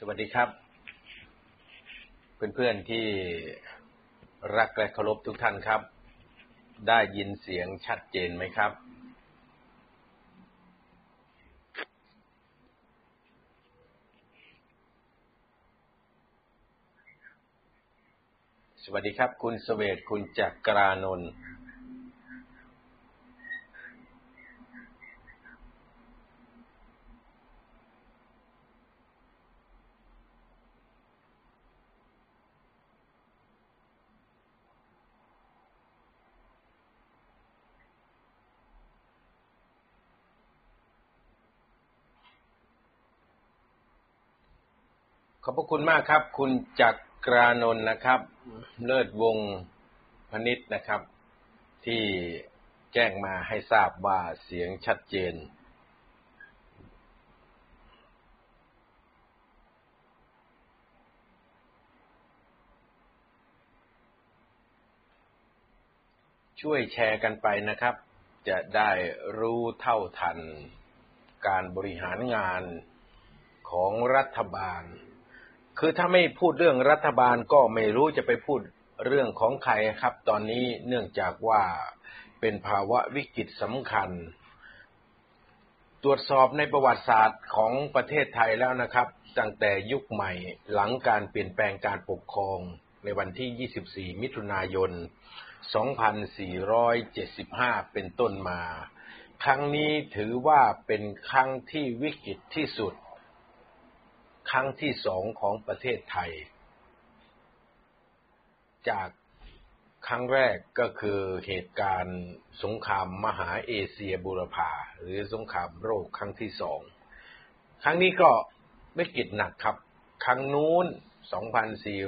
สวัสดีครับ เพื่อนๆที่รักและเคารพทุกท่านครับ ได้ยินเสียงชัดเจนไหมครับ สวัสดีครับ คุณสเวตคุณจักรานนท์ พระคุณมากครับ คุณจักรานนท์นะครับ เลิศวงพนิษนะครับ ที่แจ้งมาให้ทราบว่าเสียงชัดเจน ช่วยแชร์กันไปนะครับ จะได้รู้เท่าทัน การบริหารงานของรัฐบาล คือถ้าไม่พูดเรื่องรัฐบาลก็ไม่รู้จะไปพูดเรื่องของใครครับ ตอนนี้เนื่องจากว่าเป็นภาวะวิกฤตสำคัญ ตรวจสอบในประวัติศาสตร์ของประเทศไทยแล้วนะครับ ตั้งแต่ยุคใหม่หลังการเปลี่ยนแปลงการปกครองในวันที่ 24 มิถุนายน 2475 เป็นต้นมา ครั้งนี้ถือว่าเป็นครั้งที่วิกฤตที่สุด ครั้งที่สองของประเทศไทย จากครั้งแรกก็คือเหตุการณ์สงครามมหาเอเชียบุรพาหรือสงครามโลกครั้งที่สอง ครั้งนี้ก็วิกฤตหนักครับ ครั้งนู้น 2484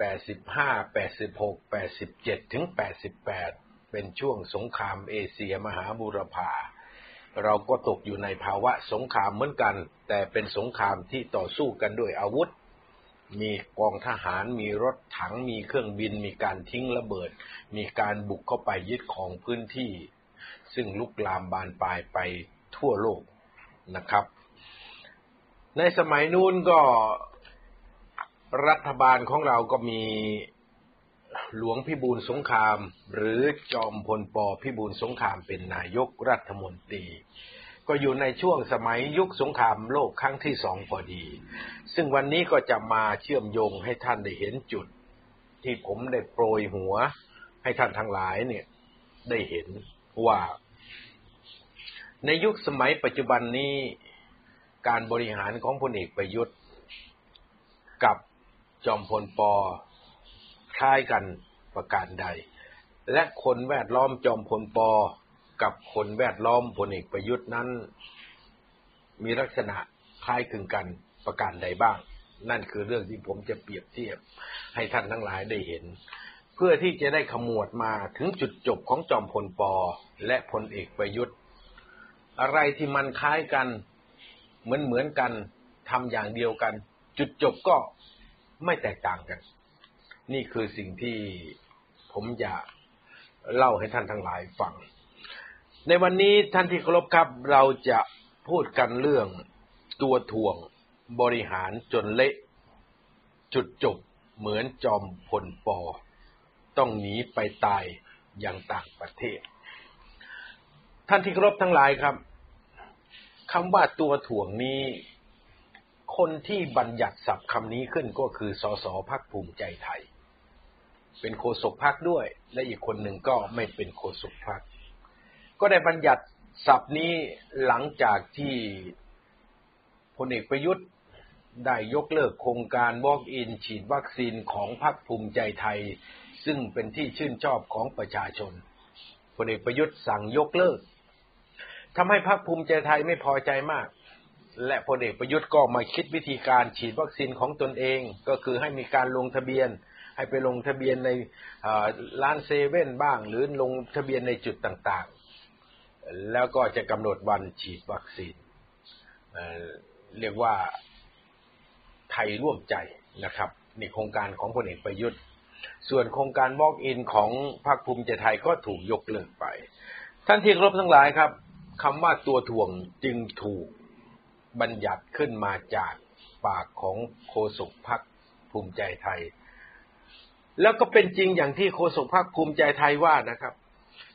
85 86 87 ถึง 88 เป็นช่วงสงครามเอเชียมหาบุรพา เราก็ตกอยู่ในภาวะสงครามเหมือนกัน แต่เป็นสงครามที่ต่อสู้กันด้วยอาวุธ มีกองทหาร มีรถถัง มีเครื่องบิน มีการทิ้งระเบิด มีการบุกเข้าไปยึดของพื้นที่ ซึ่งลุกลามบานปลายไปทั่วโลกนะครับ ในสมัยนู้นก็รัฐบาลของเราก็มี หลวงพิบูลสงคราม หรือจอมพลปพิบูลสงครามเป็นนายกรัฐมนตรี ก็อยู่ในช่วงสมัยยุคสงครามโลกครั้งที่สองพอดี ซึ่งวันนี้ก็จะมาเชื่อมโยงให้ท่านได้เห็นจุด ที่ผมได้โปรยหัว ให้ท่านทั้งหลายเนี่ยได้เห็นว่า ในยุคสมัยปัจจุบันนี้การบริหารของพลเอกประยุทธ์ กับจอมพลป คล้ายกันประการใด และคนแวดล้อมจอมพลปกับคนแวดล้อมพลเอกประยุทธ์นั้น มีลักษณะคล้ายคลึงกันประการใดบ้าง นั่นคือเรื่องที่ผมจะเปรียบเทียบให้ท่านทั้งหลายได้เห็น เพื่อที่จะได้ขมวดมาถึงจุดจบของจอมพลปและพลเอกประยุทธ์ อะไรที่มันคล้ายกันเหมือนเหมือนกันทำอย่างเดียวกัน จุดจบก็ไม่แตกต่างกัน นี่คือสิ่งที่ผมอยากเล่าให้ท่านทั้งหลายฟัง ในวันนี้ท่านที่เคารพครับเราจะพูดกันเรื่องตัวถ่วงบริหารจนเละ จุดจบเหมือนจอมพลปอ ต้องหนีไปตายอย่างต่างประเทศ ท่านที่เคารพทั้งหลายครับคำว่าตัวถ่วงนี้ คนที่บัญญัติศัพท์คำนี้ขึ้นก็คือสสพักภูมิใจไทย เป็นโฆษกพักด้วย และอีกคนหนึ่งก็ไม่เป็นโฆษกพักก็ได้บัญญัติศัพท์นี้หลังจากที่พลเอกประยุทธ์ได้ยกเลิกโครงการ Walk in ฉีดวัคซีนของพรรคภูมิใจไทย ซึ่งเป็นที่ชื่นชอบของประชาชนพลเอกประยุทธ์สั่งยกเลิกทำให้พรรคภูมิใจไทยไม่พอใจมาก และพลเอกประยุทธ์ก็มาคิดวิธีการฉีดวัคซีนของตนเอง ก็คือให้มีการลงทะเบียน ให้ไปลงทะเบียนในร้านเซเว่นบ้าง หรือลงทะเบียนในจุดต่างๆ แล้วก็จะกำหนดวันฉีดวัคซีนเรียกว่าไทยร่วมใจนะครับนี่โครงการของพลเอกประยุทธ์ ส่วนโครงการ Walk in ของพรรคภูมิใจไทยก็ถูกยกเลิกไป ท่านที่ครพทั้งหลายครับคำว่าตัวถ่วงจึงถูกบัญญัติขึ้นมาจากปากของโฆษกพักภูมิใจไทย แล้วก็เป็นจริงอย่างที่โฆษกพักภูมิใจไทยว่านะครับ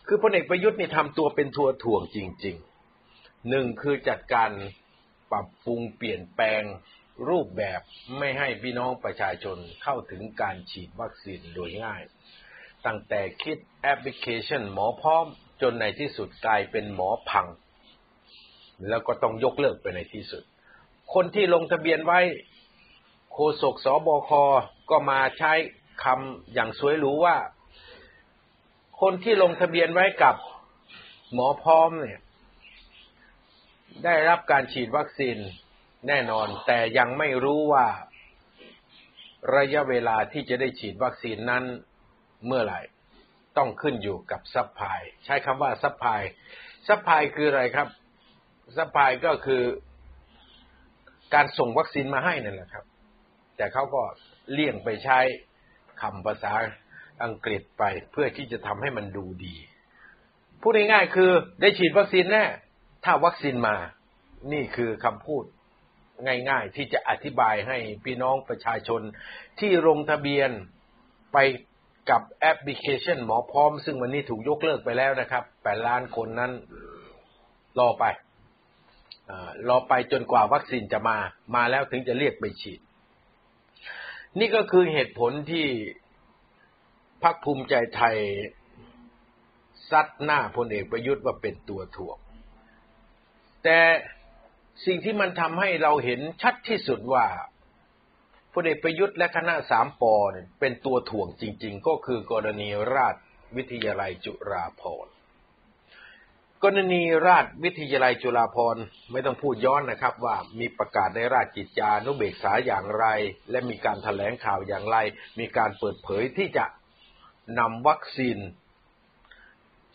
คือพลเอกประยุทธ์นี่ทำตัวเป็นทัวถ่วงจริงๆหนึ่งคือจัดการปรับปรุงเปลี่ยนแปลงรูปแบบไม่ให้พี่น้องประชาชนเข้าถึงการฉีดวัคซีนโดยง่าย ตั้งแต่คิดแอปพลิเคชันหมอพร้อมจนในที่สุดกลายเป็นหมอพัง แล้วก็ต้องยกเลิกไปในที่สุด คนที่ลงทะเบียนไว้โฆษกสบคก็มาใช้ คำอย่างสวยหรูว่า คนที่ลงทะเบียนไว้กับหมอพร้อมเนี่ย ได้รับการฉีดวัคซีนแน่นอน แต่ยังไม่รู้ว่าระยะเวลาที่จะได้ฉีดวัคซีนนั้นเมื่อไหร่ ต้องขึ้นอยู่กับ supply ใช้คำว่า supply supply คืออะไรครับ supply ก็คือการส่งวัคซีนมาให้นั่นแหละครับ แต่เขาก็เลี่ยงไปใช้ คำภาษาอังกฤษไปเพื่อที่จะทำให้มันดูดี พูดง่ายๆคือได้ฉีดวัคซีนแน่ ถ้าวัคซีนมา นี่คือคำพูดง่ายๆ ที่จะอธิบายให้พี่น้องประชาชนที่ลงทะเบียนไปกับแอปพลิเคชันหมอพร้อม ซึ่งวันนี้ถูกยกเลิกไปแล้วนะครับแปดล้านคนนั้นรอไปอรอไปจนกว่าวัคซีนจะมา มาแล้วถึงจะเรียกไปฉีด นี่ก็คือเหตุผลที่พรรคภูมิใจไทยซัดหน้าพลเอกประยุทธ์ว่าเป็นตัวถ่วง แต่สิ่งที่มันทำให้เราเห็นชัดที่สุดว่าพลเอกประยุทธ์และคณะสามปอนเป็นตัวถ่วงจริง ๆ ก็คือกรณีราชวิทยาลัยจุฬาภรณ์ กรณีราชวิทยาลัยจุฬาภรณ์ไม่ต้องพูดย้อนนะครับว่ามีประกาศในราชกิจจานุเบกษาอย่างไร และมีการถแถลงข่าวอย่างไร มีการเปิดเผยที่จะนำวัคซีน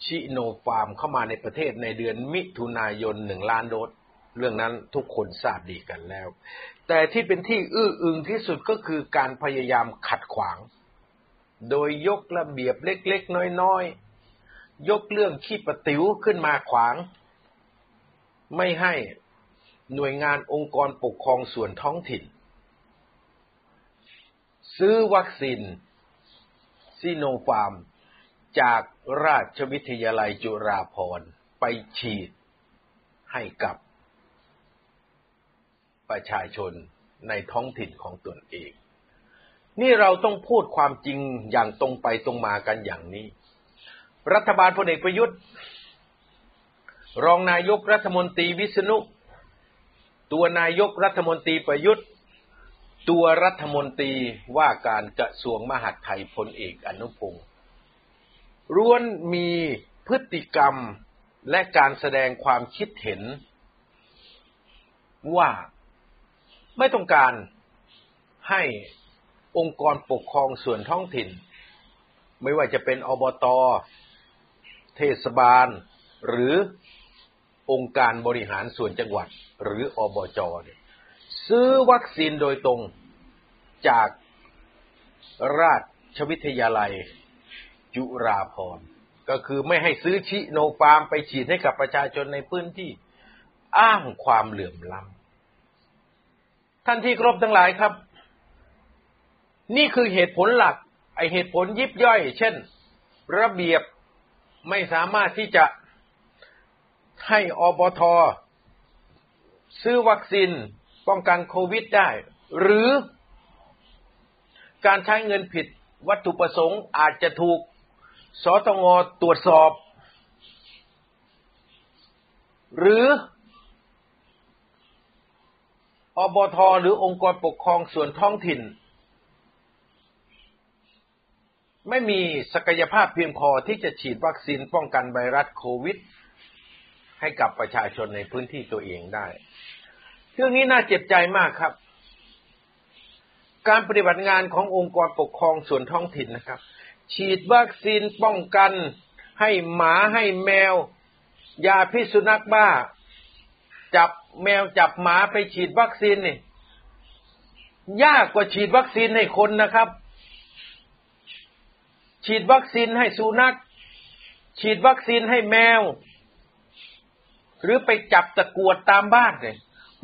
ชิโนฟาร์มเข้ามาในประเทศในเดือนมิถุนายนหนึ่งล้านโดสเรื่องนั้นทุกคนทราบดีกันแล้ว แต่ที่เป็นที่อื้ออึงที่สุดก็คือการพยายามขัดขวาง โดยยกระเบียบเล็กๆ น้อยๆ ยกเรื่องขี้ประติ๋วขึ้นมาขวาง ไม่ให้หน่วยงานองค์กรปกครองส่วนท้องถิ่น ซื้อวัคซีนซีโนฟาร์ม จากราชวิทยาลัยจุฬาภรณ์ไปฉีดให้กับประชาชนในท้องถิ่นของตนเอง นี่เราต้องพูดความจริงอย่างตรงไปตรงมากันอย่างนี้ รัฐบาลพลเอกประยุทธ์ รองนายกรัฐมนตรีวิษณุ ตัวนายกรัฐมนตรีประยุทธ์ ตัวรัฐมนตรีว่าการกระทรวงมหาดไทยพลเอกอนุพงศ์ร้วนมีพฤติกรรมและการแสดงความคิดเห็น ว่าไม่ต้องการให้องค์กรปกครองส่วนท้องถิ่น ไม่ว่าจะเป็นอบต เทศบาล หรือองค์การบริหารส่วนจังหวัด หรืออบจเนี่ยซื้อวัคซีนโดยตรงจากราชวิทยาลัยจุราพรก็คือไม่ให้ซื้อชิโนฟาร์มไปฉีดให้กับประชาชนในพื้นที่อ้างความเหลื่อมล้ำท่านที่ครบทั้งหลายครับ นี่คือเหตุผลหลัก ไอเหตุผลยิบย่อย เช่น ระเบียบ ไม่สามารถที่จะให้อบทซื้อวัคซีนป้องกันโควิดได้ หรือการใช้เงินผิดวัตถุประสงค์อาจจะถูกสตงตรวจสอบ หรืออบทหรือองค์กรปกครองส่วนท้องถิ่น ไม่มีศักยภาพเพียงพอที่จะฉีดวัคซีนป้องกันไวรัสโควิด ให้กับประชาชนในพื้นที่ตัวเองได้ เรื่องนี้น่าเจ็บใจมากครับ การปฏิบัติงานขององค์กรปกครองส่วนท้องถิ่นนะครับ ฉีดวัคซีนป้องกันให้หมาให้แมว ยาพิษสุนัขบ้า จับแมวจับหมาไปฉีดวัคซีนนี่ยากกว่าฉีดวัคซีนให้คนนะครับ ฉีดวัคซีนให้สุนัข ฉีดวัคซีนให้แมว หรือไปจับตะกวดตามบ้านเนี่ย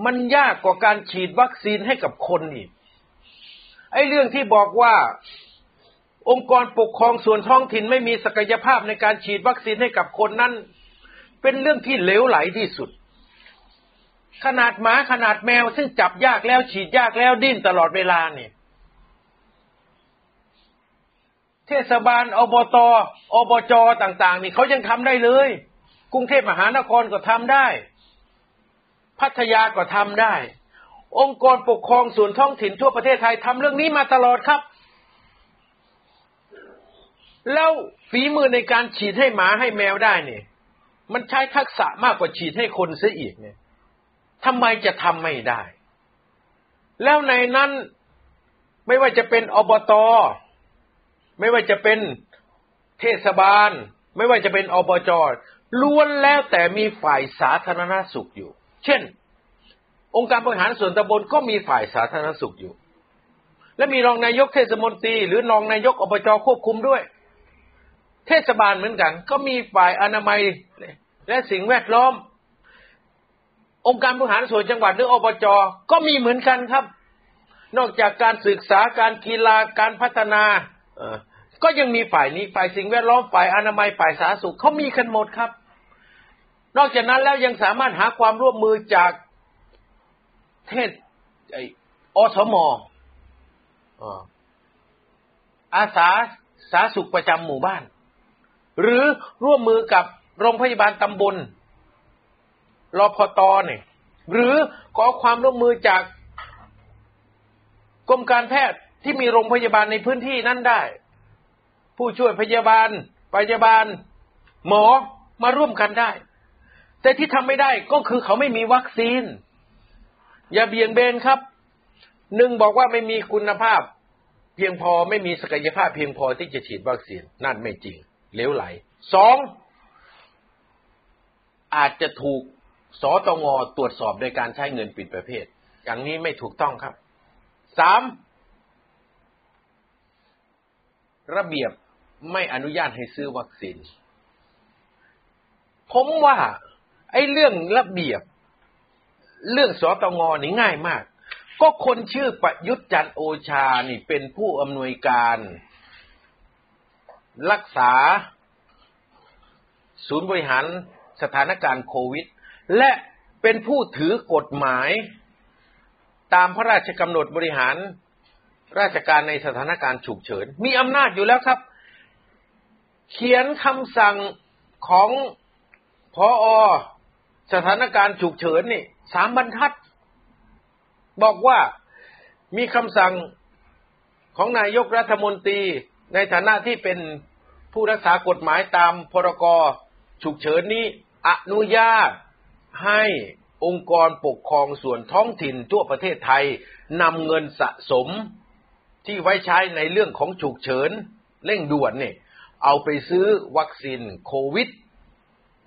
มันยากกว่าการฉีดวัคซีนให้กับคนอีกไอ้เรื่องที่บอกว่าองค์กรปกครองส่วนท้องถิ่นไม่มีศักยภาพในการฉีดวัคซีนให้กับคนนั้น เป็นเรื่องที่เหลวไหลที่สุด ขนาดหมาขนาดแมวซึ่งจับยากแล้วฉีดยากแล้วดิ้นตลอดเวลาเนี่ย เท ศบาลอบตอบจต่าง ๆ นี่เขายังทำได้เลย กรุงเทพมหานครก็ทำได้ พัทยาก็ทำได้ องค์กรปกครองส่วนท้องถิ่นทั่วประเทศไทยทำเรื่องนี้มาตลอดครับ แล้วฝีมือในการฉีดให้หมาให้แมวได้เนี่ยมันใช้ทักษะมากกว่าฉีดให้คนเสียอีกเนี่ยทำไมจะทำไม่ได้ แล้วในนั้นไม่ว่าจะเป็นอบต ไม่ว่าจะเป็นเทศบาล ไม่ว่าจะเป็นอบจล้วนแล้วแต่มีฝ่ายสาธารณสุขอยู่ เช่น องค์การบริหารส่วนตำบลก็มีฝ่ายสาธารณสุขอยู่ และมีรองนายกเทศมนตรี หรือรองนายกอบจควบคุมด้วย เทศบาลเหมือนกัน ก็มีฝ่ายอนามัยและสิ่งแวดล้อม องค์การบริหารส่วนจังหวัดหรืออบจก็มีเหมือนกันครับ นอกจากการศึกษาการกีฬาการพัฒนา ก็ยังมีฝ่ายนี้ฝ่ายสิ่งแวดล้อมฝ่ายอนามัยฝ่ายสาธารณสุขเขามีกันหมดครับ นอกจากนั้นแล้วยังสามารถหาความร่วมมือจากเทศอสมอาสาสาธารณสุขประจำหมู่บ้าน หรือร่วมมือกับโรงพยาบาลตำบลรอพตเนี่ยหรือขอความร่วมมือจากกรมการแพทย์ ที่มีโรงพยาบาลในพื้นที่นั้นได้ ผู้ช่วยพยาบาลพยาบาล หมอมาร่วมกันได้ แต่ที่ทำไม่ได้ก็คือเขาไม่มีวัคซีน อย่าเบี่ยงเบนครับหนึ่งบอกว่าไม่มีคุณภาพ เพียงพอไม่มีศักยภาพเพียงพอที่จะฉีดวัคซีนนั่นไม่จริงเลวไหลสองอาจจะถูกสตงตรวจสอบโดยการใช้เงินปิดประเภท อย่างนี้ไม่ถูกต้องครับสาม ระเบียบไม่อนุญาตให้ซื้อวัคซีน ผมว่า ไอ้เรื่องระเบียบ เรื่องสตงนี่ง่ายมาก ก็คนชื่อประยุทธ์จันโอชานี่เป็นผู้อำนวยการ รักษา ศูนย์บริหารสถานการณ์โควิด และเป็นผู้ถือกฎหมาย ตามพระราชกำหนดบริหาร ราชการในสถานการณ์ฉุกเฉิน มีอำนาจอยู่แล้วครับ เขียนคำสั่งของพออสถานการณ์ฉุกเฉินนี่สามบรรทัด บอกว่ามีคำสั่งของนายกรัฐมนตรีในฐานะที่เป็นผู้รักษากฎหมายตามพรกฉุกเฉินนี้ อนุญาตให้องค์กรปกครองส่วนท้องถิ่นทั่วประเทศไทยนำเงินสะสม ที่ไว้ใช้ในเรื่องของฉุกเฉินเร่งด่วนเนี่ยเอาไปซื้อวัคซีนโควิด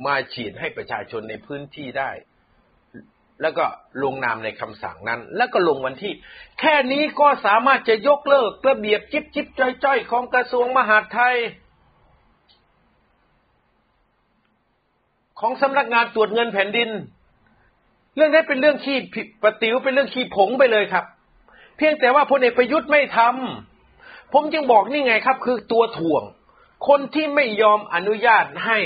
มาฉีดให้ประชาชนในพื้นที่ได้ แล้วก็ลงนามในคำสั่งนั้น แล้วก็ลงวันที่ แค่นี้ก็สามารถจะยกเลิกระเบียบจิบจิบจ้อยๆ ของกระทรวงมหาดไทย ของสำนักงานตรวจเงินแผ่นดิน เรื่องนี้เป็นเรื่องขี้ปฏิวเป็นเรื่องขี้ผงไปเลยครับ เพียงแต่ว่าพลเอกประยุทธ์ไม่ทำผมจึงบอกนี่ไงครับ คือตัวถ่วง คนที่ไม่ยอมอนุญาตให้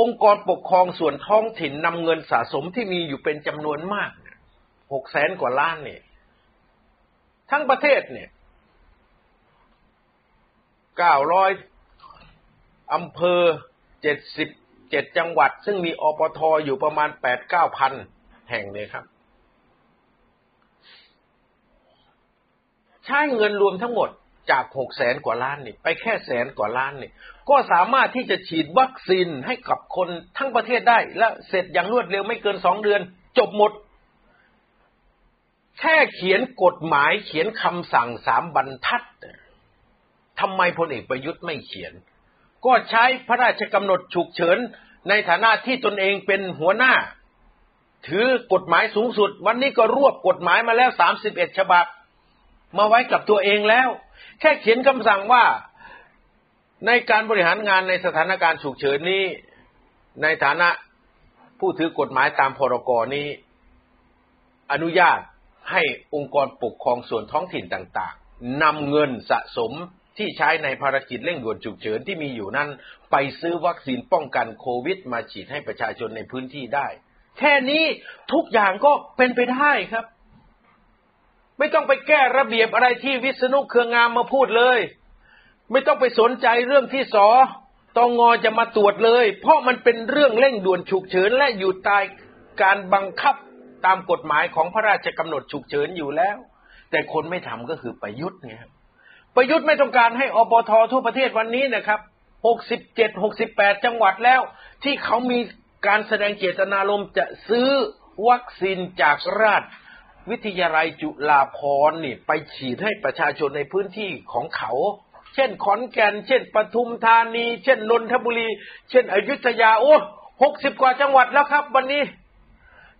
องค์กรปกครองส่วนท้องถิ่นนำเงินสะสมที่มีอยู่เป็นจำนวนมากหกแสนกว่าล้านเนี่ย ทั้งประเทศเนี่ยเก้าร้อยอำเภอเจ็ดสิบเจ็ดจังหวัด ซึ่งมีอปทอยู่ประมาณแปดเก้าพันแห่งเนี่ยครับ ใช้เงินรวมทั้งหมดจากหกแสนกว่าล้านนี่ไปแค่แสนกว่าล้านนี่ก็สามารถที่จะฉีดวัคซีนให้กับคนทั้งประเทศได้ และเสร็จอย่างรวดเร็วไม่เกินสองเดือน จบหมด แค่เขียนกฎหมายเขียนคำสั่งสามบรรทัดทำไมพลเอกประยุทธ์ไม่เขียน ก็ใช้พระราชกำหนดฉุกเฉินในฐานะที่ตนเองเป็นหัวหน้า ถือกฎหมายสูงสุด วันนี้ก็รวบกฎหมายมาแล้วสามสิบเอ็ดฉบับ มาไว้กับตัวเองแล้ว แค่เขียนคำสั่งว่าในการบริหารงานในสถานการณ์ฉุกเฉินนี้ ในฐานะผู้ถือกฎหมายตามพรกนี้ อนุญาตให้องค์กรปกครองส่วนท้องถิ่นต่างๆนำเงินสะสมที่ใช้ในภารกิจเร่งด่วนฉุกเฉินที่มีอยู่นั้น ไปซื้อวัคซีนป้องกันโควิด มาฉีดให้ประชาชนในพื้นที่ได้ แค่นี้ทุกอย่างก็เป็นไปได้ครับ ไม่ต้องไปแก้ระเบียบอะไรที่วิษณุเครืองามมาพูดเลย ไม่ต้องไปสนใจเรื่องที่สอตองอจะมาตรวจเลย เพราะมันเป็นเรื่องเร่งด่วนฉุกเฉินและอยู่ใต้การบังคับตามกฎหมายของพระราชกำหนดฉุกเฉินอยู่แล้ว แต่คนไม่ทำก็คือประยุทธ์ไงครับประยุทธ์ไม่ต้องการให้อปททั่วประเทศวันนี้นะครับหกสิบเจ็ดหกสิบแปดจังหวัดแล้ว ที่เขามีการแสดงเจตนารมณ์จะซื้อวัคซีนจากราช วิทยาลัยจุฬาภรณ์นี่ ไปฉีดให้ประชาชนในพื้นที่ของเขา เช่นขอนแก่น เช่นปทุมธานี เช่นนทบุรี เช่นอยุธยาโอ้หกสิบกว่าจังหวัดแล้วครับ วันนี้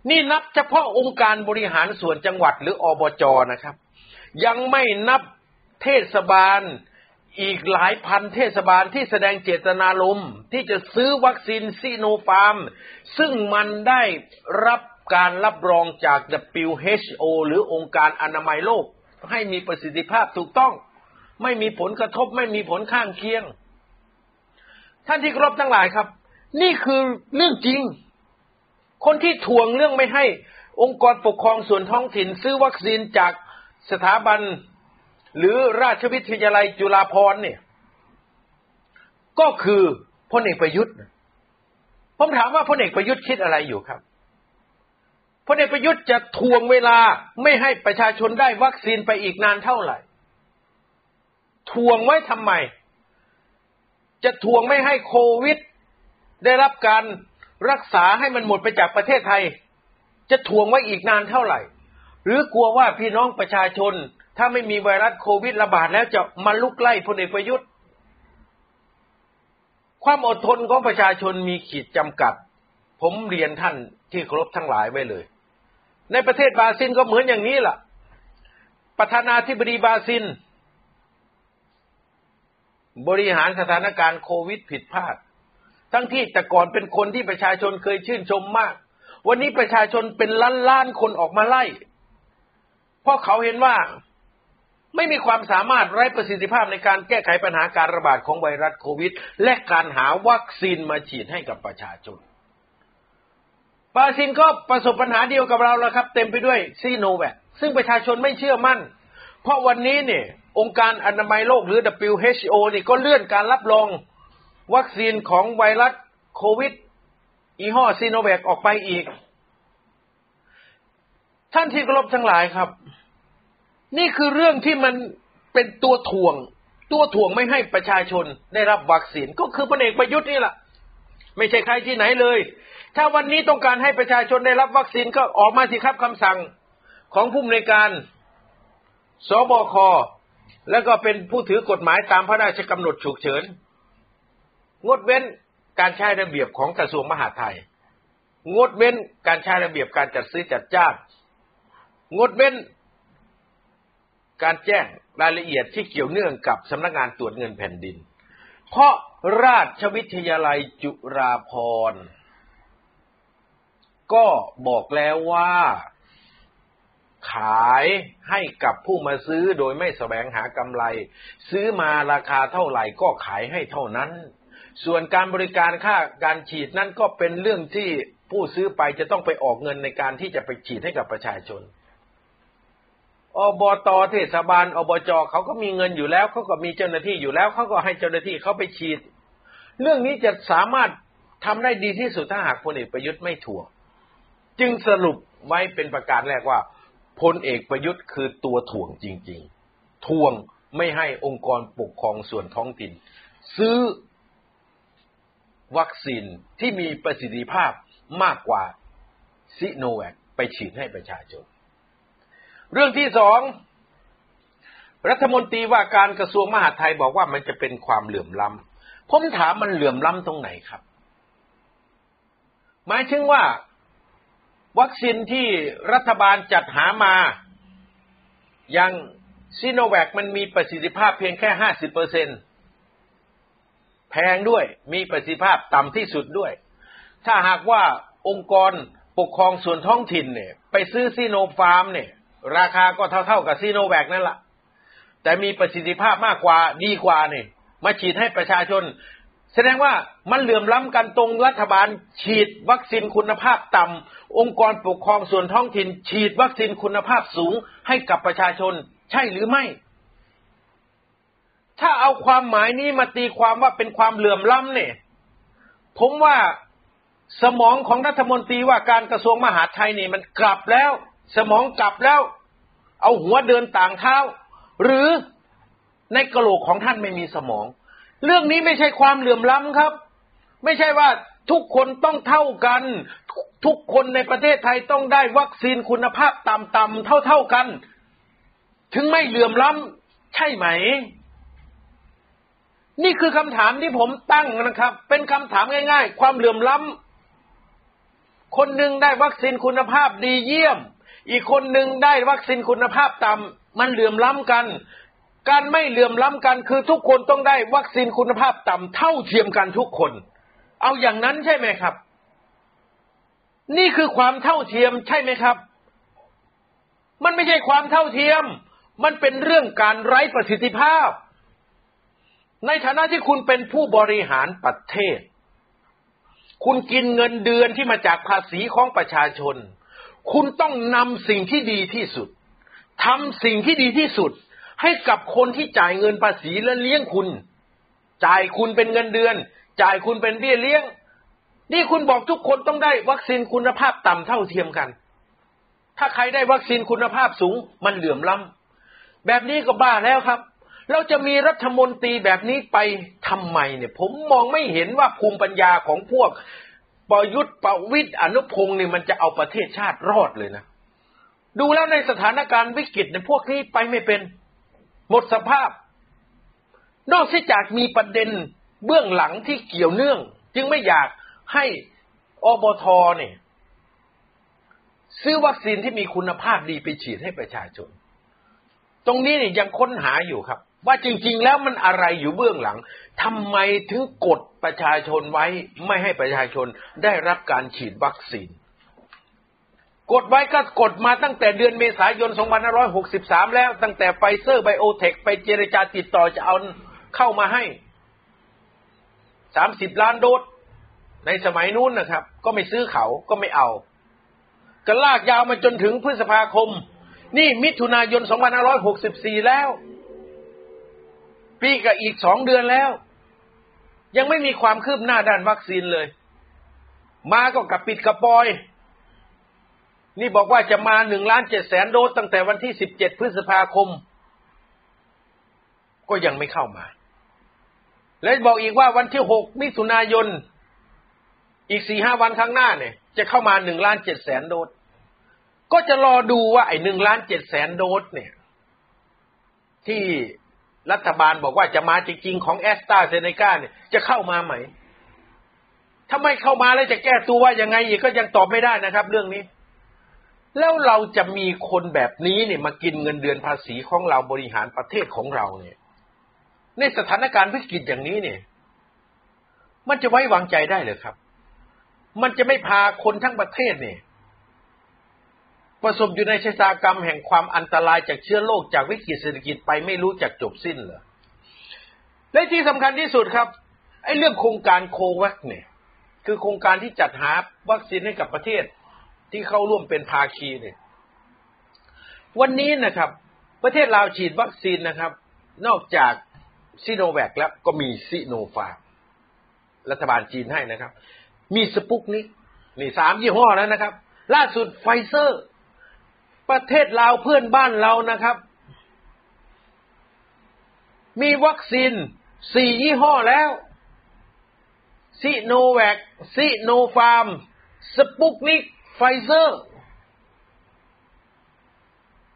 นี่นับเฉพาะองค์การบริหารส่วนจังหวัดหรืออบจนะครับ ยังไม่นับเทศบาลอีกหลายพันเทศบาลที่แสดงเจตนารมณ์ที่จะซื้อวัคซีนซีโนฟาร์ม ซึ่งมันได้รับ การรับรองจาก WHO หรือองค์การอนามัยโลก ให้มีประสิทธิภาพถูกต้อง ไม่มีผลกระทบ ไม่มีผลข้างเคียง ท่านที่ครบทั้งหลายครับ นี่คือเรื่องจริง คนที่ทวงเรื่องไม่ให้ องค์กรปกครองส่วนท้องถิ่น ซื้อวัคซีนจากสถาบัน หรือราชวิทยาลัยจุฬาภรณ์เนี่ย ก็คือพลเอกประยุทธ์ผมถามว่าพลเอกประยุทธ์คิดอะไรอยู่ครับ พลเอกประยุทธ์จะทวงเวลาไม่ให้ประชาชนได้วัคซีนไปอีกนานเท่าไหร่ทวงไว้ทำไม จะทวงไม่ให้โควิด ได้รับการรักษาให้มันหมดไปจากประเทศไทย จะทวงไว้อีกนานเท่าไหร่ หรือกลัวว่าพี่น้องประชาชน ถ้าไม่มีไวรัสโควิดระบาดแล้วจะมาลุกไล่พลเอกประยุทธ์ ความอดทนของประชาชนมีขีดจำกัด ผมเรียนท่านที่เคารพทั้งหลายไว้เลย ในประเทศบราซิลก็เหมือนอย่างนี้ล่ะ ประธานาธิบดีบราซิล บริหารสถานการณ์โควิดผิดพลาด ทั้งที่แต่ก่อนเป็นคนที่ประชาชนเคยชื่นชมมาก วันนี้ประชาชนเป็นล้านล้านคนออกมาไล่ เพราะเขาเห็นว่าไม่มีความสามารถไร้ประสิทธิภาพในการแก้ไขปัญหาการระบาดของไวรัสโควิด และการหาวัคซีนมาฉีดให้กับประชาชน บราซิลก็ประสบปัญหาเดียวกับเราแล้วครับ เต็มไปด้วยซีโนแวคซึ่งประชาชนไม่เชื่อมั่น เพราะวันนี้เนี่ยองค์การอนามัยโลกหรือ WHO นี่ก็เลื่อนการรับรองวัคซีนของไวรัสโควิดอีห้อซีโนแวคออกไปอีก ท่านที่กรบทั้งหลายครับ นี่คือเรื่องที่มันเป็นตัวถ่วง ตัวถ่วงไม่ให้ประชาชนได้รับวัคซีนก็คือพลเอกประยุทธ์นี่แหละไม่ใช่ใครที่ไหนเลย ถ้าวันนี้ต้องการให้ประชาชนได้รับวัคซีนก็ออกมาสิครับคำสั่งของผู้อำนวยการสบค แล้วก็เป็นผู้ถือกฎหมายตามพระราชกำหนดฉุกเฉิน งดเว้นการใช้ระเบียบของกระทรวงมหาดไทย งดเว้นการใช้ระเบียบการจัดซื้อจัดจ้าง งดเว้น การแจ้งรายละเอียดที่เกี่ยวเนื่องกับสำนักงานตรวจเงินแผ่นดิน เพราะราชวิทยาลัยจุฬาภรณ์ ก็บอกแล้วว่าขายให้กับผู้มาซื้อโดยไม่แสวงหากำไร ซื้อมาราคาเท่าไหร่ก็ขายให้เท่านั้น ส่วนการบริการค่าการฉีดนั้นก็เป็นเรื่องที่ผู้ซื้อไปจะต้องไปออกเงินในการที่จะไปฉีดให้กับประชาชน อบตเทศบาล อบจเขาก็มีเงินอยู่แล้วเขาก็มีเจ้าหน้าที่อยู่แล้วเขาก็ให้เจ้าหน้าที่เขาไปฉีด เรื่องนี้จะสามารถทำได้ดีที่สุดถ้าหากพลเอกประยุทธ์ไม่ถ่วง จึงสรุปไว้เป็นประการแรกว่าพลเอกประยุทธ์คือตัวถ่วงจริง ๆ ถ่วงไม่ให้องค์กรปกครองส่วนท้องถิ่น ซื้อวัคซีนที่มีประสิทธิภาพมากกว่าซิโนแวคไปฉีดให้ประชาชน เรื่องที่สองรัฐมนตรีว่าการกระทรวงมหาดไทยบอกว่ามันจะเป็นความเหลื่อมล้ำผมถามมันเหลื่อมล้ำตรงไหนครับ หมายถึงว่า วัคซีนที่รัฐบาลจัดหามาอยังซีโนแวคมันมีประสิทธิภาพเพียงแค่ห้าสิบเปอร์เซ็นแพงด้วยมีประสิทธิภาพต่ำที่สุดด้วย ถ้าหากว่าองค์กรปกครองส่วนท้องถิ่นเนี่ย ไปซื้อซีโนฟาร์มเนี่ย ราคาก็เท่าๆกับซีโนแวคนั่นแหละแต่มีประสิทธิภาพมากกว่าดีกว่าเนี่ยมาฉีดให้ประชาชน แสดงว่ามันเหลื่อมล้ำกันตรงรัฐบาล ฉีดวัคซีนคุณภาพต่ำองค์กรปกครองส่วนท้องถิ่น ฉีดวัคซีนคุณภาพสูงให้กับประชาชน ใช่หรือไม่ ถ้าเอาความหมายนี้มาตีความว่าเป็นความเหลื่อมล้ำเนี่ย ผมว่าสมองของรัฐมนตรีว่าการกระทรวงมหาดไทยนี่มันกลับแล้ว สมองกลับแล้ว เอาหัวเดินต่างเท้า หรือในกระโหลกของท่านไม่มีสมอง เรื่องนี้ไม่ใช่ความเหลื่อมล้ำครับ ไม่ใช่ว่าทุกคนต้องเท่ากัน ทุกคนในประเทศไทยต้องได้วัคซีนคุณภาพต่ำๆเท่าๆกัน ถึงไม่เหลื่อมล้ำใช่ไหม นี่คือคำถามที่ผมตั้งนะครับ เป็นคำถามง่าย ๆ ความเหลื่อมล้ำคนหนึ่งได้วัคซีนคุณภาพดีเยี่ยม อีกคนหนึ่งได้วัคซีนคุณภาพต่ำมันเหลื่อมล้ำกัน การไม่เหลื่อมล้ำกันคือทุกคนต้องได้วัคซีนคุณภาพต่ำเท่าเทียมกันทุกคน เอาอย่างนั้นใช่ไหมครับ นี่คือความเท่าเทียมใช่ไหมครับ มันไม่ใช่ความเท่าเทียม มันเป็นเรื่องการไร้ประสิทธิภาพ ในฐานะที่คุณเป็นผู้บริหารประเทศ คุณกินเงินเดือนที่มาจากภาษีของประชาชน คุณต้องนำสิ่งที่ดีที่สุดทำสิ่งที่ดีที่สุด ให้กับคนที่จ่ายเงินภาษีและเลี้ยงคุณ จ่ายคุณเป็นเงินเดือน จ่ายคุณเป็นเบี้ยเลี้ยง นี่คุณบอกทุกคนต้องได้วัคซีนคุณภาพต่ำเท่าเทียมกัน ถ้าใครได้วัคซีนคุณภาพสูง มันเหลื่อมล้ำแบบนี้ก็บ้าแล้วครับ เราจะมีรัฐมนตรีแบบนี้ไปทำไมเนี่ย ผมมองไม่เห็นว่าภูมิปัญญาของพวกประยุทธ์ประวิตยอนุพงศ์เนี่ยมันจะเอาประเทศชาติรอดเลยนะ ดูแล้วในสถานการณ์วิกฤตในพวกนี้ไปไม่เป็น หมดสภาพ นอกจากมีประเด็นเบื้องหลังที่เกี่ยวเนื่อง จึงไม่อยากให้อบทเนี่ยซื้อวัคซีนที่มีคุณภาพดีไปฉีดให้ประชาชน ตรงนี้เนี่ยยังค้นหาอยู่ครับ ว่าจริง ๆ แล้วมันอะไรอยู่เบื้องหลังทำไมถึงกดประชาชนไว้ไม่ให้ประชาชนได้รับการฉีดวัคซีน กดไว้ก็กดมาตั้งแต่เดือนเมษายน 2563 แล้ว ตั้งแต่ไฟเซอร์ไบโอเทคไปเจรจาติดต่อจะเอาเข้ามาให้ 30 ล้านโดสในสมัยนู้นนะครับ ก็ไม่ซื้อเขาก็ไม่เอา ก็ลากยาวมาจนถึงพฤษภาคม นี่มิถุนายน 2564 แล้ว ปีกับอีกสองเดือนแล้ว ยังไม่มีความคืบหน้าด้านวัคซีนเลย มาก็กับปิดกระปอย นี่บอกว่าจะมาหนึ่งล้านเจ็ดแสนโดสตั้งแต่วันที่สิบเจ็ดพฤษภาคม ก็ยังไม่เข้ามา และบอกอีกว่าวันที่หกมิถุนายน อีกสี่ห้าวันข้างหน้าเนี่ย จะเข้ามาหนึ่งล้านเจ็ดแสนโดส ก็จะรอดูว่าไอ้หนึ่งล้านเจ็ดแสนโดสเนี่ย ที่รัฐบาลบอกว่าจะมาจริงๆของแอสตราเซเนกาเนี่ยจะเข้ามาไหม ถ้าไม่เข้ามาแล้วจะแก้ตัวว่ายังไงอีกก็ยังตอบไม่ได้นะครับ เรื่องนี้ แล้วเราจะมีคนแบบนี้เนี่ยมากินเงินเดือนภาษีของเราบริหารประเทศของเราเนี่ย ในสถานการณ์วิกฤตอย่างนี้เนี่ย มันจะไว้วางใจได้หรือครับ มันจะไม่พาคนทั้งประเทศเนี่ยประสบอยู่ในชะตากรรมแห่งความอันตรายจากเชื้อโรคจากวิกฤตเศรษฐกิจไปไม่รู้จักจบสิ้นเหรอและที่สำคัญที่สุดครับไอ้เรื่องโครงการ COVAX เนี่ย คือโครงการที่จัดหาวัคซีนให้กับประเทศ ที่เข้าร่วมเป็นภาคีเนี่ยวันนี้นะครับ ประเทศลาวฉีดวัคซีนนะครับ นอกจากซีโนแวคแล้วก็มีซีโนฟาร์มรัฐบาลจีนให้นะครับ มีสปุตนิกนี่สามยี่ห้อแล้วนะครับ ล่าสุดไฟเซอร์ ประเทศลาวเพื่อนบ้านเรานะครับ มีวัคซีนสี่ยี่ห้อแล้วซีโนแวคซีโนฟาร์มสปุกนิก ไฟเซอร์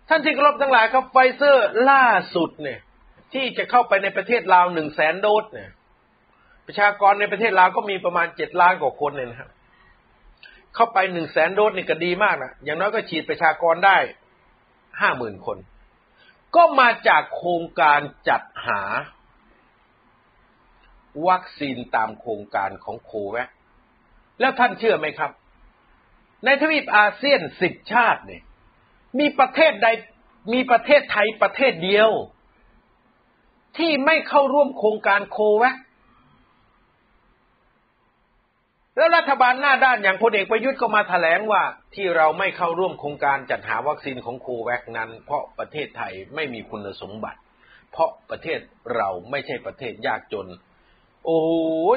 ท่านที่เคารพทั้งหลายครับไฟเซอร์ล่าสุดเนี่ย ที่จะเข้าไปในประเทศลาวหนึ่งแสนโดสเนี่ย ประชากรในประเทศลาวก็มีประมาณเจ็ดล้านกว่าคนเนี่ยนะครับ เข้าไปหนึ่งแสนโดสนี่ก็ดีมากนะอย่างน้อยก็ฉีดประชากรได้ห้าหมื่นคน ก็มาจากโครงการจัดหา วัคซีนตามโครงการของโคแวคแล้วท่านเชื่อไหมครับ ในทวีปอาเซียนสิบชาติเนี่ยมีประเทศใดมีประเทศไทยประเทศเดียว ที่ไม่เข้าร่วมโครงการโควัคแล้วรัฐบาลหน้าด้านอย่างพลเอกประยุทธ์ก็มาแถลงว่าที่เราไม่เข้าร่วมโครงการจัดหาวัคซีนของโควัคนั้น เพราะประเทศไทยไม่มีคุณสมบัติ เพราะประเทศเราไม่ใช่ประเทศยากจน โอ้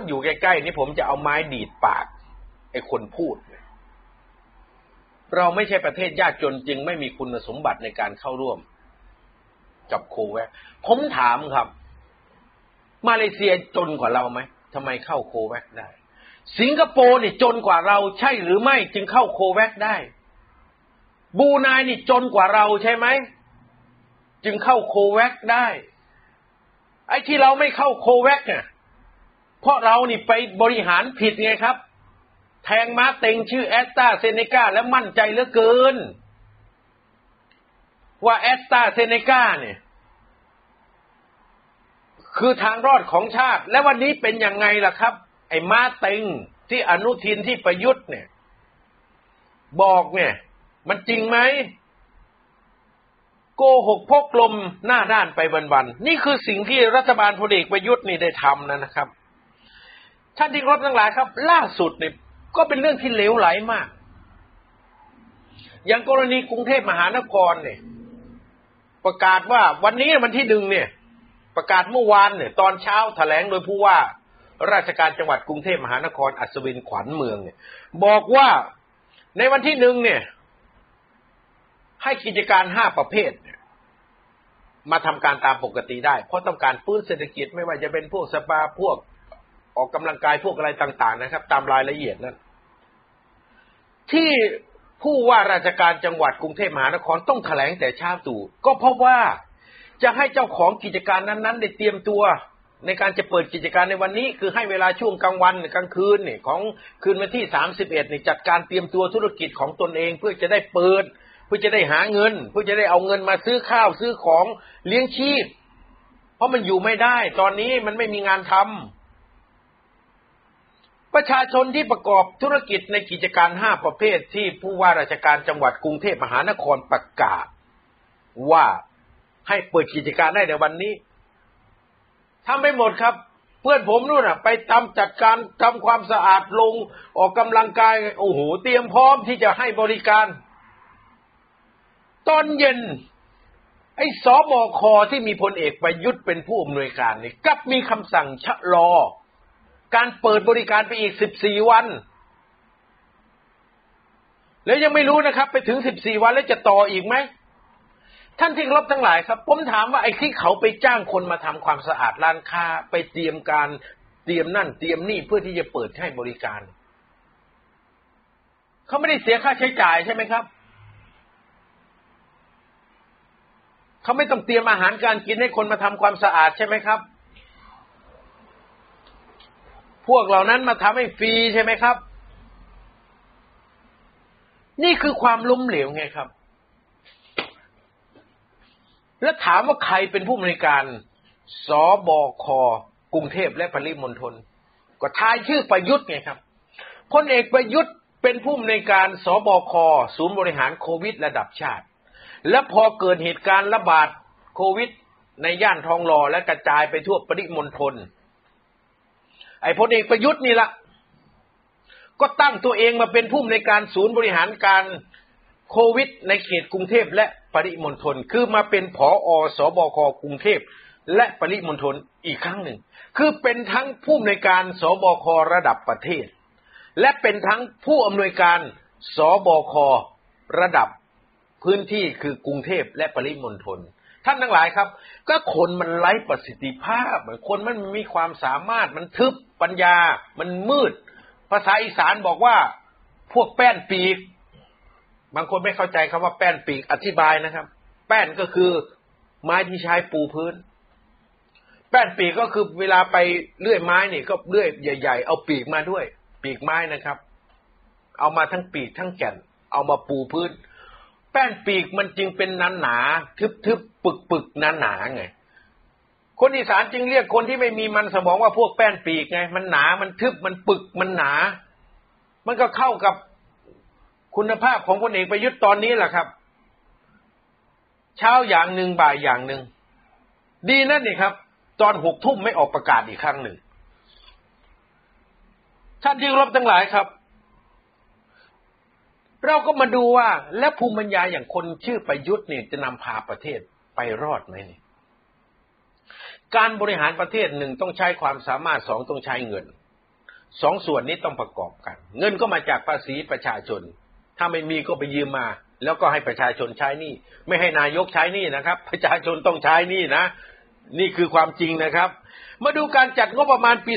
อยู่ใกล้ๆนี่ผมจะเอาไม้ดีดปากไอ้คนพูดเเราไม่ใช่ประเทศยากจนจึงไม่มีคุณสมบัติในการเข้าร่วม กับโควัคผมถามครับ มาเลเซียจนกว่าเราไหมทำไมเข้าโควัคได้ สิงคโปร์นี่จนกว่าเราใช่หรือไม่จึงเข้าโควัคได้บูนายนี่จนกว่าเราใช่ไหม จึงเข้าโควัคได้ ไอ้ที่เราไม่เข้าโควัคเนี่ยเพราะเรานี่ไปบริหารผิดไงครับ แทงม้าเต็งชื่อแอสตาเซเนกาแล้วมั่นใจเหลือเกิน ว่าแอสตาเซเนกาเนี่ย คือทางรอดของชาติ และวันนี้เป็นยังไงล่ะครับ ไอ้ม้าเต็งที่อนุทินที่ประยุทธ์เนี่ย บอกเนี่ย มันจริงไหมโกหกพกลมหน้าด้านไปวันๆนี่คือสิ่งที่รัฐบาลพลเอกประยุทธ์นี่ได้ทำนะนะครับ ท่านที่รบทั้งหลายครับ ล่าสุดเนี่ย ก็เป็นเรื่องที่เลวไหลมาก อย่างกรณีกรุงเทพมหานครเนี่ย ประกาศว่าวันนี้วันที่หนึ่งเนี่ย ประกาศเมื่อวานเนี่ย ตอนเช้าแถลงโดยผู้ว่า ราชการจังหวัดกรุงเทพมหานครอัศวินขวัญเมืองเนี่ย บอกว่าในวันที่หนึ่งเนี่ย ให้กิจการห้าประเภทมาทำการตามปกติได้ เพราะต้องการฟื้นเศรษฐกิจไม่ว่าจะเป็นพวกสปาพวก ออกกำลังกายพวกอะไรต่าง ๆ นะครับ ตามรายละเอียดนั้นที่ผู้ว่าราชการจังหวัดกรุงเทพมหานครต้องแถลงแต่เช้าตู่ก็เพราะว่าจะให้เจ้าของกิจการนั้นๆได้เตรียมตัว ในการจะเปิดกิจการในวันนี้ คือให้เวลาช่วงกลางวันกลางคืนเนี่ยของคืนวันที่สามสิบเอ็ดเนี่ยจัดการเตรียมตัวธุรกิจของตนเองเพื่อจะได้เปิด เพื่อจะได้หาเงิน เพื่อจะได้เอาเงินมาซื้อข้าวซื้อของเลี้ยงชีพ เพราะมันอยู่ไม่ได้ ตอนนี้มันไม่มีงานทำ ประชาชนที่ประกอบธุรกิจในกิจการห้าประเภทที่ผู้ว่าราชการจังหวัดกรุงเทพมหานครประกาศ ว่าให้เปิดกิจการได้ในวันนี้ทำไปหมดครับ เพื่อนผมนู่นอะ ไปทำจัดการทำความสะอาดลง ออกกำลังกายโอ้โหเตรียมพร้อมที่จะให้บริการ ตอนเย็น ไอ้สอบอคอที่มีพลเอกประยุทธ์เป็นผู้อำนวยการนี่กลับมีคำสั่งชะลอ การเปิดบริการไปอีกสิบสี่วัน แล้วยังไม่รู้นะครับ ไปถึงสิบสี่วันแล้วจะต่ออีกไหมท่านที่รบทั้งหลายครับ ผมถามว่าไอ้ที่เขาไปจ้างคนมาทำความสะอาดร้านค้า ไปเตรียมการเตรียมนั่นเตรียมนี่เพื่อที่จะเปิดให้บริการ เขาไม่ได้เสียค่าใช้จ่ายใช่ไหมครับเขาไม่ต้องเตรียมอาหารการกินให้คนมาทำความสะอาดใช่ไหมครับ พวกเหล่านั้นมาทำให้ฟรีใช่ไหมครับ นี่คือความล้มเหลวไงครับ แล้วถามว่าใครเป็นผู้บริการสบคกรุงเทพและปริมณฑลก็ทายชื่อประยุทธ์ไงครับพลเอกประยุทธ์เป็นผู้บริการสบคศูนย์บริหารโควิดระดับชาติ และพอเกิดเหตุการณ์ระบาดโควิดในย่านทองหล่อและกระจายไปทั่วปริมณฑล ไอ้พลเอกประยุทธ์นี่ละก็ตั้งตัวเองมาเป็นผู้ในการศูนย์บริหารการโควิด ในเขตกรุงเทพและปริมณฑลคือมาเป็นผออสบคกรุงเทพและปริมณฑลอีกครั้งหนึ่ง คือเป็นทั้งผู้อำนการสบคระดับประเทศ และเป็นทั้งผู้อำนวยการสบคระดับพื้นที่คือกรุงเทพและปริมณฑลท่านทั้งหลายครับ ก็คนมันไร้ประสิทธิภาพคนมันมีความสามารถมันทึบ ปัญญา มันมืด ภาษาอีสานบอกว่าพวกแป้นปีก บางคนไม่เข้าใจคำว่าแป้นปีกอธิบายนะครับ แป้นก็คือไม้ที่ใช้ปูพื้น แป้นปีกก็คือเวลาไปเลื่อยไม้นี่ก็เลื่อยใหญ่ ๆ เอาปีกมาด้วย ปีกไม้นะครับ เอามาทั้งปีกทั้งแก่น เอามาปูพื้น แป้นปีกมันจึงเป็นหนาหนาทึบๆปึกๆหนาหนาไง คนอีสานจึงเรียกคนที่ไม่มีมันสมองว่าพวกแป้นปีกไง มันหนา มันทึบ มันปึก มันหนา มันก็เข้ากับคุณภาพของพลเอกประยุทธ์ตอนนี้แหละครับ เช้าอย่างหนึ่งบ่ายอย่างหนึ่ง ดีนั่นนี่ครับ ตอนหกทุ่มไม่ออกประกาศอีกครั้งหนึ่ง ท่านที่รบทั้งหลายครับ เราก็มาดูว่า และภูมิปัญญาอย่างคนชื่อประยุทธ์เนี่ยจะนำพาประเทศไปรอดไหมนี่ การบริหารประเทศหนึ่งต้องใช้ความสามารถสองต้องใช้เงินสองส่วนนี้ต้องประกอบกัน เงินก็มาจากภาษีประชาชน ถ้าไม่มีก็ไปยืมมา แล้วก็ให้ประชาชนใช้นี่ ไม่ให้นายกใช้นี่นะครับ ประชาชนต้องใช้นี่นะ นี่คือความจริงนะครับ มาดูการจัดงบประมาณปี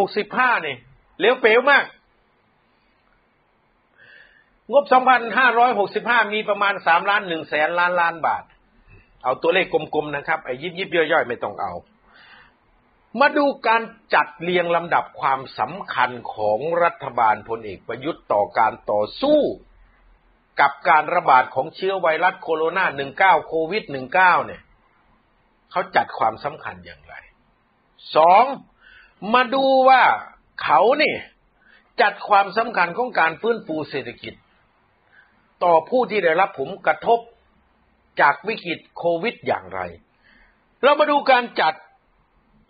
2565นี่เลี้ยวเป๋วมาก งบ 2,565 มีประมาณ3ล้าน1แสนล้านล้านบาท เอาตัวเลขกลมๆนะครับไอ้ยิบยิบย่อยๆไม่ต้องเอา มาดูการจัดเรียงลำดับความสำคัญของรัฐบาลพลเอกประยุทธ์ต่อการต่อสู้กับการระบาดของเชื้อไวรัสโคโรนา19โควิด19เนี่ยเขาจัดความสำคัญอย่างไรสองมาดูว่าเขาเนี่ยจัดความสำคัญของการฟื้นฟูเศรษฐกิจ ต่อผู้ที่ได้รับผลกระทบ จากวิกฤตโควิดอย่างไร เรามาดูการจัด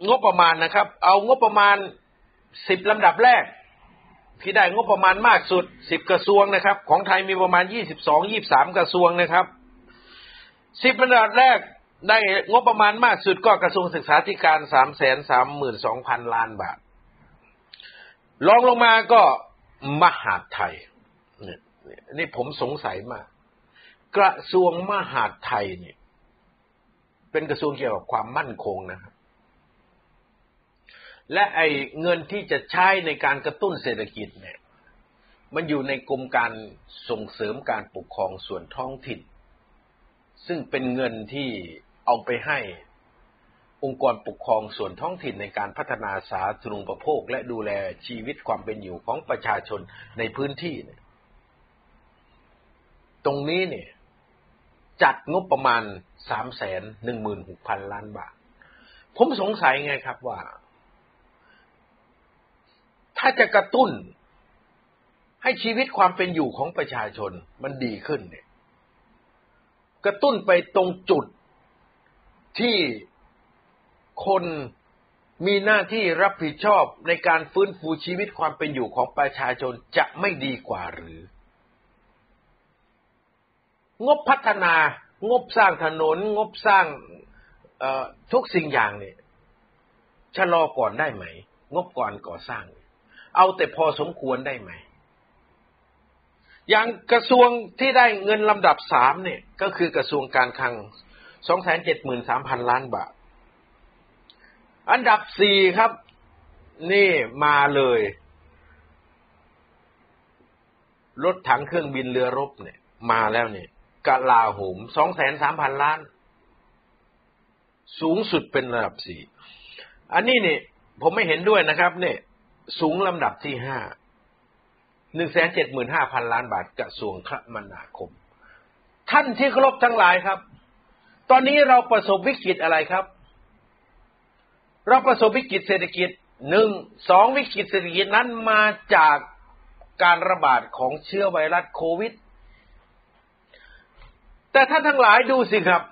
งบประมาณนะครับ เอางบประมาณสิบลำดับแรก ที่ได้งบประมาณมากสุดสิบกระทรวงนะครับ ของไทยมีประมาณยี่สิบสองยี่สามกระทรวงนะครับสิบลำดับแรกได้งบประมาณมากสุดก็กระทรวงศึกษาธิการสามแสนสามหมื่นสองพันล้านบาทรองลงมาก็มหาดไทยนี่ผมสงสัยมาก กระทรวงมหาดไทยเนี่ย เป็นกระทรวงเกี่ยวกับความมั่นคงนะครับและไอ้เงินที่จะใช้ในการกระตุ้นเศรษฐกิจเนี่ย มันอยู่ในกรมการส่งเสริมการปกครองส่วนท้องถิ่น ซึ่งเป็นเงินที่เอาไปให้องค์กรปกครองส่วนท้องถิ่นในการพัฒนาสาธารณูปโภค และดูแลชีวิตความเป็นอยู่ของประชาชนในพื้นที่เนี่ย ตรงนี้เนี่ย จัดงบประมาณสามแสนหนึ่งหมื่นหกพันล้านบาท ผมสงสัยไงครับว่า ถ้าจะกระตุ้นให้ชีวิตความเป็นอยู่ของประชาชนมันดีขึ้นเนี่ย กระตุ้นไปตรงจุดที่คนมีหน้าที่รับผิดชอบในการฟื้นฟูชีวิตความเป็นอยู่ของประชาชนจะไม่ดีกว่าหรือ งบพัฒนางบสร้างถนน งบสร้างทุกสิ่งอย่างเนี่ยชะลอก่อนได้ไหม งบก่อนก่อสร้าง เอาแต่พอสมควรได้ไหม อย่างกระทรวงที่ได้เงินลำดับสามเนี่ย ก็คือกระทรวงการคลังสองแสนเจ็ดหมื่นสามพันล้านบาท อันดับสี่ครับ นี่มาเลย รถถังเครื่องบินเรือรบเนี่ย มาแล้วเนี่ย กลาโหมสองแสนสามพันล้าน สูงสุดเป็นระดับสี่อันนี้เนี่ยผมไม่เห็นด้วยนะครับ เนี่ยสูงลำดับที่ห้าหนึ่งแสนเจ็ดหมื่นห้าพันล้านบาทกระทรวงคมนาคม ท่านที่เคารพทั้งหลายครับ ตอนนี้เราประสบวิกฤตอะไรครับ เราประสบวิกฤตเศรษฐกิจหนึ่งสองวิกฤตเศรษฐกิจนั้นมาจากการระบาดของเชื้อไวรัสโควิด แต่ท่านทั้งหลายดูสิครับ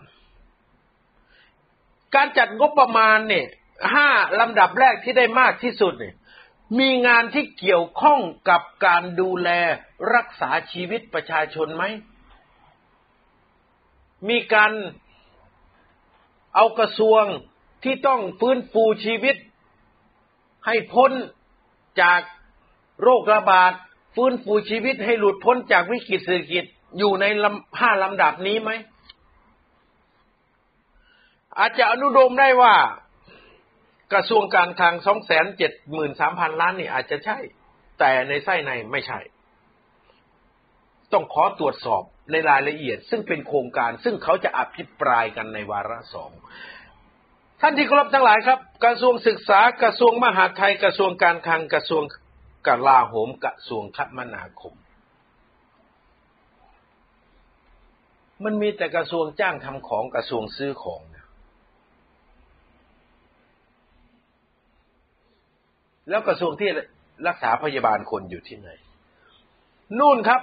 การจัดงบประมาณเนี่ยห้าลำดับแรกที่ได้มากที่สุดเนี่ยมีงานที่เกี่ยวข้องกับการดูแลรักษาชีวิตประชาชนไหม มีการเอากระทรวงที่ต้องฟื้นฟูชีวิต ให้พ้นจากโรคระบาด ฟื้นฟูชีวิตให้หลุดพ้นจากวิกฤตเศรษฐกิจ อยู่ในห้าลำดับนี้ไหม อาจจะอนุโลมได้ว่า กระทรวงการคลังสองแสนเจ็ดหมื่นสามพันล้านนี่อาจจะใช่ แต่ในไส้ในไม่ใช่ ต้องขอตรวจสอบในรายละเอียด ซึ่งเป็นโครงการ ซึ่งเขาจะอภิปรายกันในวาระสองท่านที่เคารพทั้งหลายครับ กระทรวงศึกษากระทรวงมหาดไทยกระทรวงการคลังกระทรวงกลาโหมกระทรวงคมนาคม มันมีแต่กระทรวงจ้างทำของกระทรวงซื้อของนะแล้วกระทรวงที่รักษาพยาบาลคนอยู่ที่ไหน นู่นครับ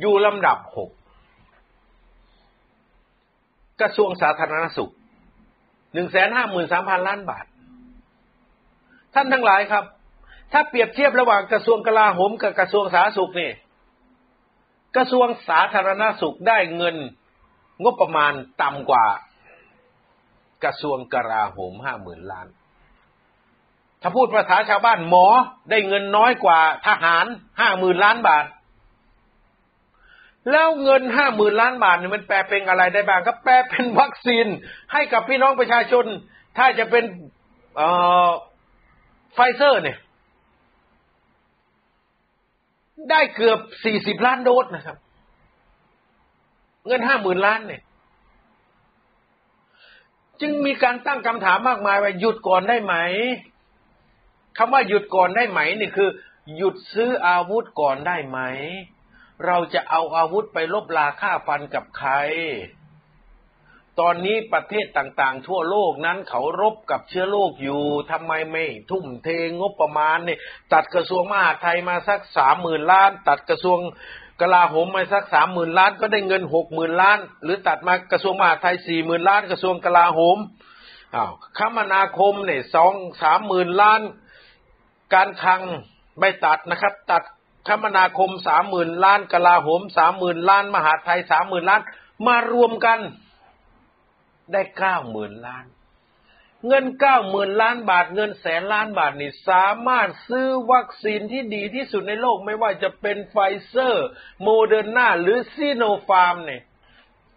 อยู่ลำดับหกกระทรวงสาธารณสุขหนึ่งแสนห้าหมื่นสามพันล้านบาท ท่านทั้งหลายครับ ถ้าเปรียบเทียบระหว่างกระทรวงกลาโหมกับกระทรวงสาธารณสุขนี่ กระทรวงสาธารณสุขได้เงินงบประมาณต่ำกว่ากระทรวงกลาโหมห้าหมื่นล้าน ถ้าพูดภาษาชาวบ้านหมอได้เงินน้อยกว่าทหารห้าหมื่นล้านบาท แล้วเงินห้าหมื่นล้านบาทเนี่ยมันแปลเป็นอะไรได้บ้างก็แปลเป็นวัคซีนให้กับพี่น้องประชาชน ถ้าจะเป็นไฟเซอร์เนี่ย ได้เกือบสี่สิบล้านโดสนะครับ เงินห้าหมื่นล้านเนี่ย จึงมีการตั้งคำถามมากมายว่าหยุดก่อนได้ไหมคำว่าหยุดก่อนได้ไหมนี่คือ หยุดซื้ออาวุธก่อนได้ไหม เราจะเอาอาวุธไปลบลาฆ่าฟันกับใคร ตอนนี้ประเทศต่างๆ ทั่วโลกนั้นเขารบกับเชื้อโรคอยู่ทำไมไม่ทุ่มเทงบประมาณเนี่ยตัดกระทรวงมหาดไทยมาสักสามหมื่นล้าน ตัดกระทรวงกลาโหมมาสักสามหมื่นล้านก็ได้เงินหกหมื่นล้าน หรือตัดมากระทรวงมหาดไทยสี่หมื่นล้าน กระทรวงกลาโหมอ้าวคมนาคมเนี่ยสองสามหมื่นล้าน การคลังไม่ตัดนะครับ ตัดคมนาคมสามหมื่นล้านกลาโหมสามหมื่นล้าน มหาดไทยสามหมื่นล้าน มารวมกัน ได้เก้าหมื่นล้าน เงินเก้าหมื่นล้านบาทเงินแสนล้านบาทนี่สามารถซื้อวัคซีนที่ดีที่สุดในโลกไม่ว่าจะเป็นไฟเซอร์ โมเดอร์นาหรือซีโนฟาร์มเนี่ย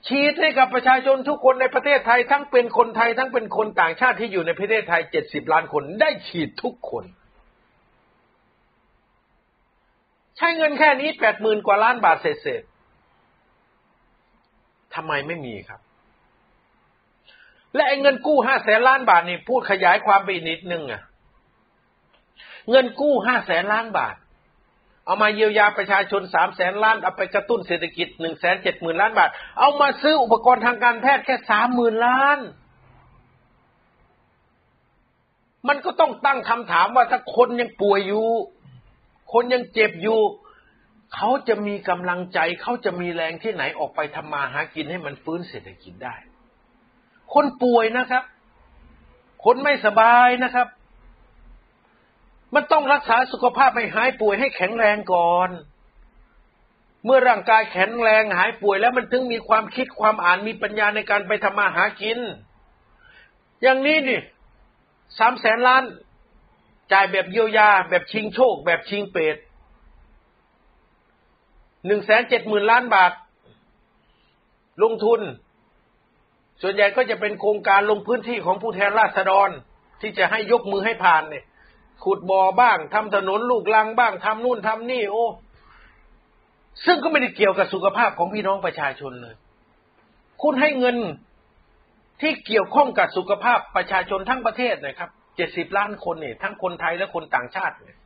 ฉีดให้กับประชาชนทุกคนในประเทศไทย ทั้งเป็นคนไทยทั้งเป็นคนต่างชาติที่อยู่ในประเทศไทยเจ็ดสิบล้านคนได้ฉีดทุกคน ใช้เงินแค่นี้แปดหมื่นกว่าล้านบาทเศษทำไมไม่มีครับ และไอ้เงินกู้ห้าแสนล้านบาทนี่พูดขยายความไปนิดนึงอะ เงินกู้ห้าแสนล้านบาท เอามาเยียวยาประชาชนสามแสนล้านเอาไปกระตุ้นเศรษฐกิจหนึ่งแสนเจ็ดหมื่นล้านบาท เอามาซื้ออุปกรณ์ทางการแพทย์แค่สามหมื่นล้าน มันก็ต้องตั้งคำถามว่าถ้าคนยังป่วยอยู่ คนยังเจ็บอยู่เขาจะมีกำลังใจ เขาจะมีแรงที่ไหนออกไปทำมาหากินให้มันฟื้นเศรษฐกิจได้ คนป่วยนะครับ คนไม่สบายนะครับ มันต้องรักษาสุขภาพให้หายป่วยให้แข็งแรงก่อน เมื่อร่างกายแข็งแรงหายป่วยแล้วมันถึงมีความคิดความอ่านมีปัญญาในการไปทำมาหากิน อย่างนี้นี่สามแสนล้าน จ่ายแบบเยียวยา แบบชิงโชค แบบชิงเปรตหนึ่งแสนเจ็ดหมื่นล้านบาท ลงทุน ส่วนใหญ่ก็จะเป็นโครงการลงพื้นที่ของผู้แทนราษฎรที่จะให้ยกมือให้ผ่านเนี่ย ขุดบ่อบ้างทำถนนลูกลังบ้างทำนู่นทำนี่ โอ้ซึ่งก็ไม่ได้เกี่ยวกับสุขภาพของพี่น้องประชาชนเลย คุณให้เงินที่เกี่ยวข้องกับสุขภาพประชาชนทั้งประเทศนะครับ เจ็ดสิบล้านคนเนี่ยทั้งคนไทยและคนต่างชาติเนี่ย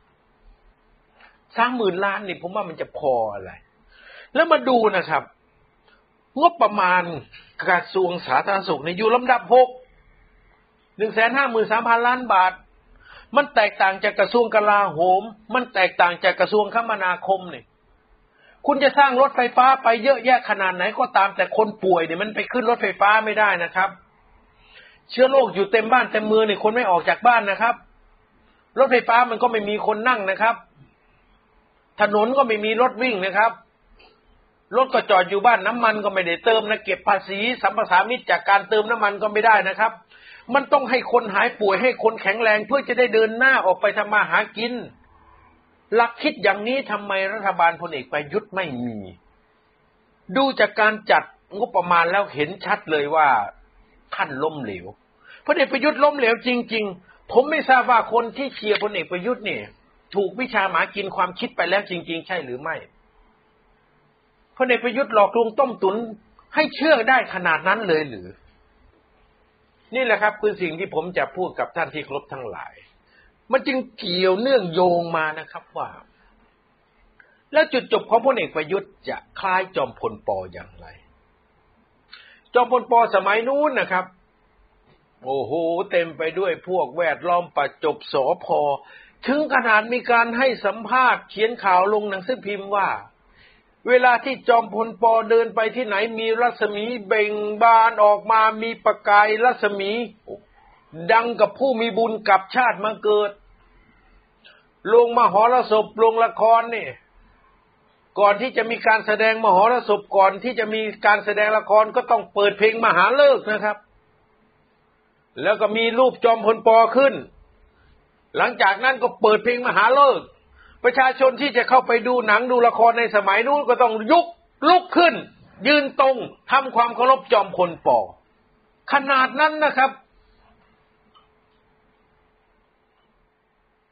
สร้างหมื่นล้านนี่ผมว่ามันจะพออะไร แล้วมาดูนะครับ งบประมาณ กระทรวงสาธารณสุขในอยู่ลำดับหกหนึ่งแสนห้าหมื่นสามพันล้านบาท มันแตกต่างจากกระทรวงกลาโหม มันแตกต่างจากกระทรวงคมนาคมเนี่ยคุณจะสร้างรถไฟฟ้าไปเยอะแยะขนาดไหนก็ตามแต่คนป่วยเนี่ยมันไปขึ้นรถไฟฟ้าไม่ได้นะครับ เชื้อโรคอยู่เต็มบ้านเต็มเมืองเนี่ยคนไม่ออกจากบ้านนะครับ รถไฟฟ้ามันก็ไม่มีคนนั่งนะครับ ถนนก็ไม่มีรถวิ่งนะครับ รถก็จอดอยู่บ้านน้ำมันก็ไม่ได้เติมนะเก็บภาษีสัมปทามิตรจากการเติมน้ำมันก็ไม่ได้นะครับ มันต้องให้คนหายป่วยให้คนแข็งแรงเพื่อจะได้เดินหน้าออกไปทำมาหากิน หลักคิดอย่างนี้ทำไมรัฐบาลพลเอกประยุทธ์ไม่มี ดูจากการจัดงบประมาณแล้วเห็นชัดเลยว่าท่านล้มเหลวพลเอกประยุทธ์ล้มเหลวจริง ๆ ผมไม่ทราบว่าคนที่เชียร์พลเอกประยุทธ์เนี่ย ถูกวิชาหมากินความคิดไปแล้วจริง ๆ ใช่หรือไม่ ลเอกประยุทธ์หลอกลวงต้มตุนให้เชื่อได้ขนาดนั้นเลยหรือ นี่แหละครับคือสิ่งที่ผมจะพูดกับท่านที่ครบทั้งหลาย มันจึงเกี่ยวเนื่องโยงมานะครับว่า แล้วจุดจบของพลเอกประยุทธ์จะคล้ายจอมพลปออย่างไร จอมพลปอสมัยนู้นนะครับ โอ้โหเต็มไปด้วยพวกแวดล้อมประจบสอพอถึงขนาดมีการให้สัมภาษณ์เขียนข่าวลงหนังสือพิมพ์ว่า เวลาที่จอมพลปอเดินไปที่ไหนมีรัศมีเบ่งบานออกมามีประกายรัศมี ดังกับผู้มีบุญกับชาติมาเกิด ลงมหรสพลงละครนี่ก่อนที่จะมีการแสดงมหรสพก่อนที่จะมีการแสดงละครก็ต้องเปิดเพลงมหาเลิกนะครับ แล้วก็มีรูปจอมพลปอขึ้น หลังจากนั้นก็เปิดเพลงมหาเลิก ประชาชนที่จะเข้าไปดูหนังดูละครในสมัยนู้นก็ต้องยุกลุกขึ้น ยืนตรงทำความเคารพจอมพลปอขนาดนั้นนะครับ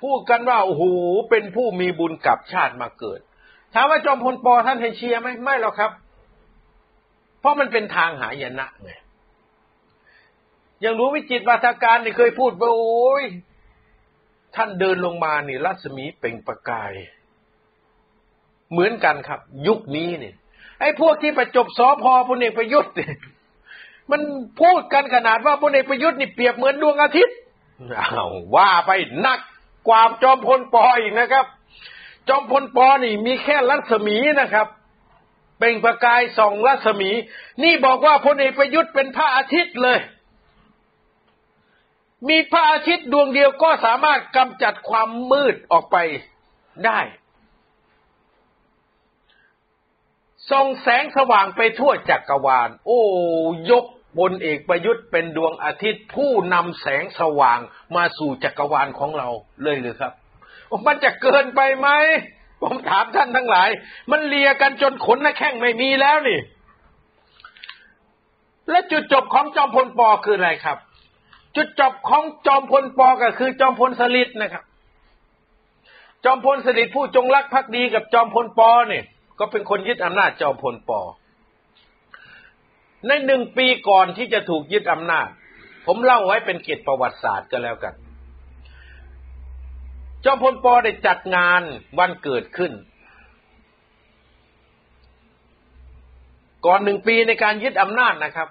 พูดกันว่าโอ้โหเป็นผู้มีบุญกับชาติมาเกิด ถามว่าจอมพลปอท่านให้เชียร์ไหมไม่หรอกครับ เพราะมันเป็นทางหายนะไงอย่างรู้วิจิตวาทการนี่เคยพูดว่าโอ้ย ท่านเดินลงมานี่รัศมีเป่งประกาย เหมือนกันครับ ยุคนี้เนี่ยไอ้พวกที่ประจบสอพอพลเอกประยุทธ์เนี่ยมันพูดกันขนาดว่าพลเอกประยุทธ์นี่เปรียบเหมือนดวงอาทิตย์อาวว่าไปหนักกว่าจอมพลปออีกนะครับ จอมพลปอนี่ มีแค่รัศมีนะครับเป่งประกายส่องรัศมี นี่บอกว่าพลเอกประยุทธ์เป็นพระอาทิตย์เลย มีพระอาทิตย์ดวงเดียวก็สามารถกำจัดความมืดออกไปได้ ส่องแสงสว่างไปทั่วจักรวาล โอ้ยกบนเอกประยุทธ์เป็นดวงอาทิตย์ผู้นำแสงสว่างมาสู่จักรวาลของเราเลยหรือครับ มันจะเกินไปไหม ผมถามท่านทั้งหลาย มันเลียกันจนขนหน้าแข้งไม่มีแล้วนี่ และจุดจบของจอมพลปอคืออะไรครับ จุดจบของจอมพลปอก็คือจอมพลสฤษดิ์นะครับ จอมพลสฤษดิ์ผู้จงรักภักดีกับจอมพลปอเนี่ย ก็เป็นคนยึดอำนาจจอมพลปอ ในหนึ่งปีก่อนที่จะถูกยึดอำนาจ ผมเล่าไว้เป็นเกียรติประวัติศาสตร์ก็แล้วกัน จอมพลปอได้จัดงานวันเกิดขึ้น ก่อนหนึ่งปีในการยึดอำนาจนะครับ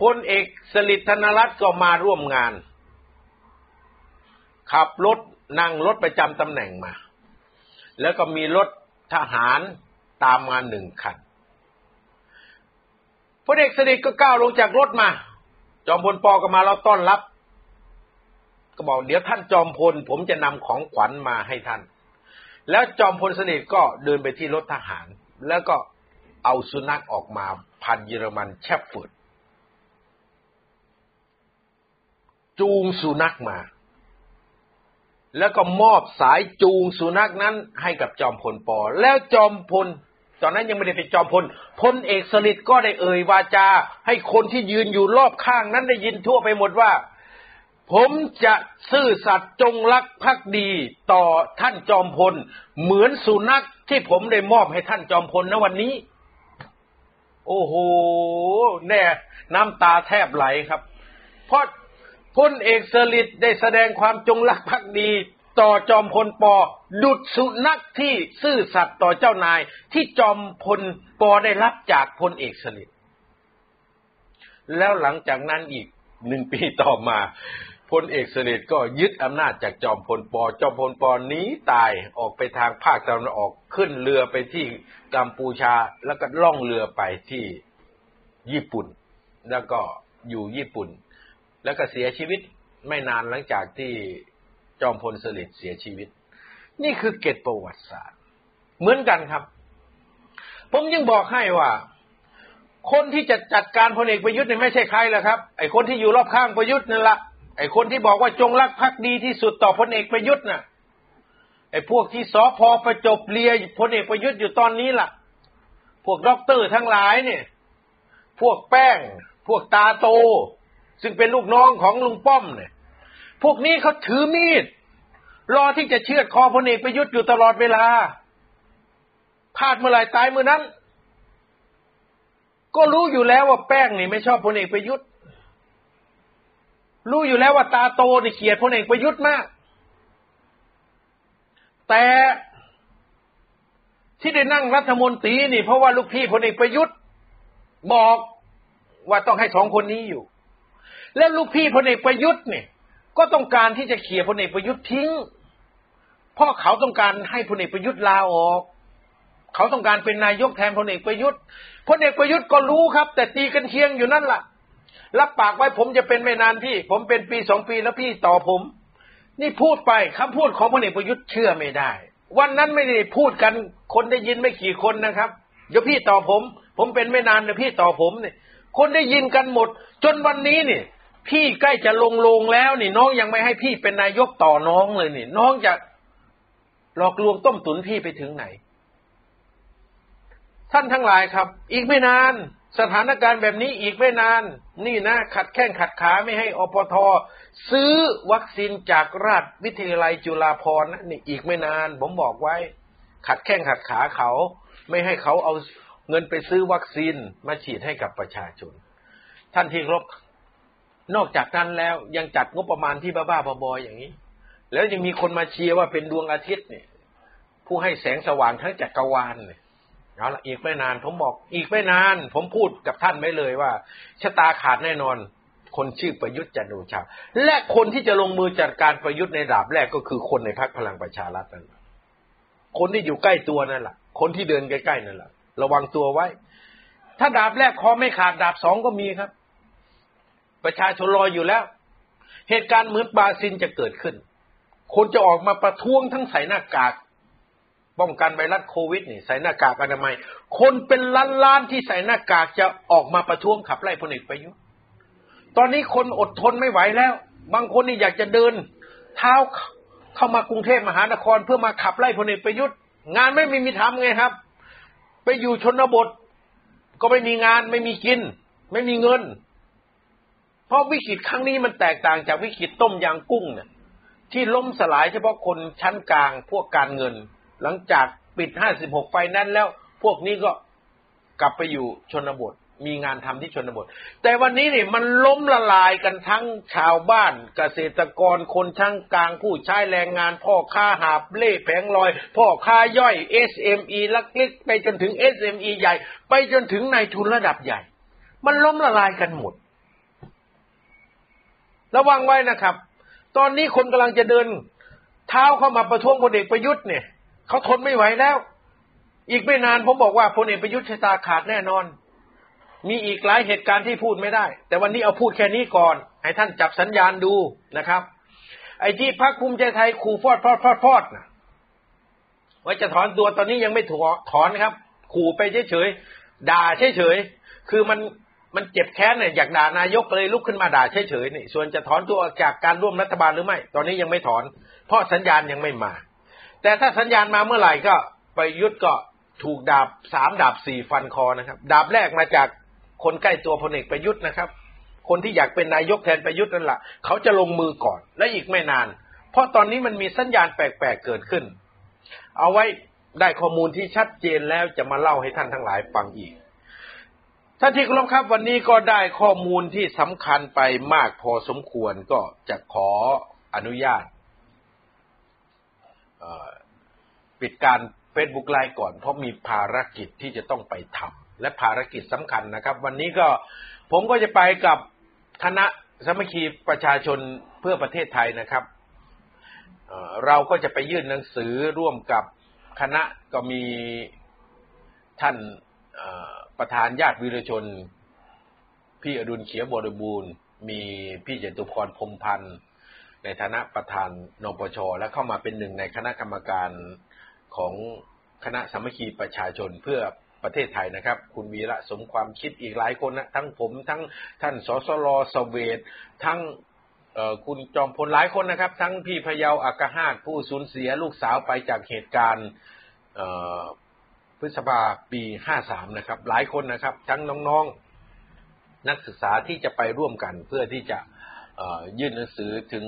พลเอกสลิดธนรัตน์ก็มาร่วมงาน ขับรถนั่งรถประจำตำแหน่งมา แล้วก็มีรถทหารตามมาหนึ่งคันพลเอกสลิดก็ก้าวลงจากรถมา จอมพลปอก็มาเราต้อนรับ ก็บอกเดี๋ยวท่านจอมพล ผมจะนำของขวัญมาให้ท่าน แล้วจอมพลสนิทก็เดินไปที่รถทหาร แล้วก็เอาสุนัขออกมาพันเยอรมันแชฟฟืด จูงสุนัขมา แล้วก็มอบสายจูงสุนัขนั้นให้กับจอมพลปอ แล้วจอมพลตอนนั้นยังไม่ได้เป็นจอมพล พลเอกสฤษดิ์ก็ได้เอ่ยวาจา ให้คนที่ยืนอยู่รอบข้างนั้นได้ยินทั่วไปหมดว่า ผมจะซื่อสัตย์จงรักภักดีต่อท่านจอมพล เหมือนสุนัขที่ผมได้มอบให้ท่านจอมพลณวันนี้ โอ้โห แน่ น้ำตาแทบไหลครับ เพราะ พลเอกสลิดได้แสดงความจงรักภักดี ต่อจอมพลปอดุดสุนัขที่ซื่อสัตย์ต่อเจ้านายที่จอมพลปอได้รับจากพลเอกสลิดแล้วหลังจากนั้นอีกหนึ่งปีต่อมาพลเอกเสลิดก็ยึดอำนาจจากจอมพลปอ จอมพลปอนี้ตายออกไปทางภาคตะวันออกขึ้นเรือไปที่กัมพูชาแล้วก็ล่องเรือไปที่ญี่ปุ่น แล้วก็อยู่ญี่ปุ่น แล้วก็เสียชีวิตไม่นานหลังจากที่จอมพลสฤษดิ์เสียชีวิต นี่คือเกตประวัติศาสตร์ เหมือนกันครับ ผมยังบอกให้ว่า คนที่จะจัดการพลเอกประยุทธ์เนี่ยไม่ใช่ใครหรอกครับ ไอ้คนที่อยู่รอบข้างประยุทธ์นั่นละไอ้คนที่บอกว่าจงรักภักดีที่สุดต่อพลเอกประยุทธ์น่ะไอ้พวกที่สอพลอประจบเลียพลเอกประยุทธ์อยู่ตอนนี้ล่ะ พวกด็อกเตอร์ทั้งหลายเนี่ย พวกแป้ง พวกตาโต ซึ่งเป็นลูกน้องของลุงป้อมเนี่ย พวกนี้เขาถือมีด รอที่จะเชือดคอพลเอกประยุทธ์อยู่ตลอดเวลาพลาดเมื่อไหร่ตายเมื่อนั้น ก็รู้อยู่แล้วว่าแป้งนี่ไม่ชอบพลเอกประยุทธ์ รู้อยู่แล้วว่าตาโตนี่เกลียดพลเอกประยุทธ์มาก แต่ที่ได้นั่งรัฐมนตรีนี่เพราะว่าลูกพี่พลเอกประยุทธ์ บอกว่าต้องให้สองคนนี้อยู่ และลูกพี่พลเอกประยุทธ์เนี่ย ก็ต้องการที่จะเขี่ยพลเอกประยุทธ์ทิ้ง เพราะเขาต้องการให้พลเอกประยุทธ์ลาออก เขาต้องการเป็นนายกแทนพลเอกประยุทธ์พลเอกประยุทธ์ก็รู้ครับ แต่ตีกันเทียงอยู่นั่นล่ะรับปากไว้ผมจะเป็นไม่นานพี่ ผมเป็นปีสองปีแล้วพี่ต่อผม นี่พูดไปคำพูดของพลเอกประยุทธ์เชื่อไม่ได้ วันนั้นไม่ได้พูดกันคนได้ยินไม่กี่คนนะครับ เดี๋ยวพี่ต่อผม ผมเป็นไม่นานเดี๋ยวพี่ต่อผมเนี่ยคนได้ยินกันหมด จนวันนี้เนี่ย พี่ใกล้จะลงลงแล้วนี่น้องยังไม่ให้พี่เป็นนายกต่อน้องเลยนี่ น้องจะหลอกลวงต้มตุนพี่ไปถึงไหน ท่านทั้งหลายครับ อีกไม่นาน สถานการณ์แบบนี้อีกไม่นาน นี่นะ ขัดแข้งขัดขาไม่ให้อปท ซื้อวัคซีนจากราชวิทยาลัยจุฬาภรณ์นะนี่อีกไม่นาน ผมบอกไว้ ขัดแข้งขัดขาเขา ไม่ให้เขาเอาเงินไปซื้อวัคซีนมาฉีดให้กับประชาชน ท่านที่รบ นอกจากนั้นแล้วยังจัดงบประมาณที่บ้าๆบอๆอย่างนี้ แล้วยังมีคนมาเชียร์ว่าเป็นดวงอาทิตย์เนี่ย ผู้ให้แสงสว่างทั้งจักรวาลเนี่ยเอาละอีกไม่นาน ผมบอก อีกไม่นาน ผมพูดกับท่านไว้เลยว่าชะตาขาดแน่นอน คนชื่อประยุทธ์จันทร์โอชาและคนที่จะลงมือจัดการประยุทธ์ในดาบแรกก็คือคนในพรรคพลังประชารัฐนั่นแหละคนที่อยู่ใกล้ตัวนั่นแหละคนที่เดินใกล้ๆนั่นแหละระวังตัวไว้ ถ้าดาบแรกคอไม่ขาดดาบสองก็มีครับ ประชาชนรออยู่แล้ว เหตุการณ์เหมือนบาซินจะเกิดขึ้น คนจะออกมาประท้วงทั้งใส่หน้ากากป้องกันไวรัสโควิดนี่ใส่หน้ากากอนามัย คนเป็นล้านล้านที่ใส่หน้ากากจะออกมาประท้วงขับไล่พลเอกประยุทธ์ตอนนี้คนอดทนไม่ไหวแล้ว บางคนนี่อยากจะเดิน เท้าเข้ามากรุงเทพมหานครเพื่อมาขับไล่พลเอกประยุทธ์งานไม่มีมีทำไงครับ ไปอยู่ชนบท ก็ไม่มีงานไม่มีกิน ไม่มีเงิน เพราะวิกฤตครั้งนี้มันแตกต่างจากวิกฤตต้มยางกุ้งเนี่ยที่ล้มสลายเฉพาะคนชั้นกลางพวกการเงิน หลังจากปิด 56 ไฟนั้นแล้ว พวกนี้ก็กลับไปอยู่ชนบท มีงานทำที่ชนบท แต่วันนี้เนี่ยมันล้มละลายกันทั้งชาวบ้านเกษตรกรคนชั้นกลางผู้ใช้แรงงาน พ่อค้าหาบเล่แผงลอย พ่อค้าย่อย SME ลักเล็กไปจนถึง SME ใหญ่ ไปจนถึงนายทุนระดับใหญ่ มันล้มละลายกันหมด ระวังไว้นะครับ ตอนนี้คนกำลังจะเดิน เท้าเข้ามาประท้วงพลเอกประยุทธ์เนี่ยเขาทนไม่ไหวแล้ว อีกไม่นานผมบอกว่าพลเอกประยุทธ์ชะตาขาดแน่นอน มีอีกหลายเหตุการณ์ที่พูดไม่ได้ แต่วันนี้เอาพูดแค่นี้ก่อน ให้ท่านจับสัญญาณดูนะครับ ไอ้ที่พักภูมิใจไทยขู่ฟอดฟอดฟอดฟอดนะว่าจะถอนตัวตอนนี้ยังไม่ถอนถอนครับ ขู่ไปเฉยๆด่าเฉยๆคือมัน มันเจ็บแค้นเนี่ยอยากด่านายกเลยลุกขึ้นมาด่าเฉยๆนี่ส่วนจะถอนตัวออกจากการร่วมรัฐบาลหรือไม่ ตอนนี้ยังไม่ถอน เพราะสัญญาณยังไม่มา แต่ถ้าสัญญาณมาเมื่อไหร่ก็ไปยุทธก็ถูกดาบสามดาบสี่ฟันคอนะครับ ดาบแรกมาจากคนใกล้ตัวพลเอกประยุทธ์นะครับ คนที่อยากเป็นนายกแทนประยุทธ์นั่นแหละเขาจะลงมือก่อนและอีกไม่นาน เพราะตอนนี้มันมีสัญญาณแปลกๆเกิดขึ้น เอาไว้ได้ข้อมูลที่ชัดเจนแล้วจะมาเล่าให้ท่านทั้งหลายฟังอีก ท่านที่เคารพครับวันนี้ก็ได้ข้อมูลที่สำคัญไปมากพอสมควรก็จะขออนุญาตปิดการเฟซบุ๊กไลฟ์ก่อน เพราะมีภารกิจที่จะต้องไปทำและภารกิจสำคัญนะครับ วันนี้ก็ผมก็จะไปกับคณะสมัคคีประชาชนเพื่อประเทศไทยนะครับเราก็จะไปยื่นหนังสือร่วมกับคณะก็มีท่าน ประธานญาติวิรชน พี่อดุลเขียวบริบูรณ์ มีพี่เจตุพรพรมพันธ์ ในฐานะประธานนปช และเข้ามาเป็นหนึ่งในคณะกรรมการของคณะสามัคคีประชาชนเพื่อประเทศไทยนะครับ คุณวีระสมความคิดอีกหลายคนนะทั้งผมทั้งท่านสสรสเวตทั้งคุณจอมพลหลายคนนะครับ ทั้งพี่พยาวอากาหาตผู้สูญเสียลูกสาวไปจากเหตุการณ์ พฤษภาปี53นะครับ หลายคนนะครับ ทั้งน้องๆนักศึกษาที่จะไปร่วมกัน เพื่อที่จะยื่นหนังสือถึง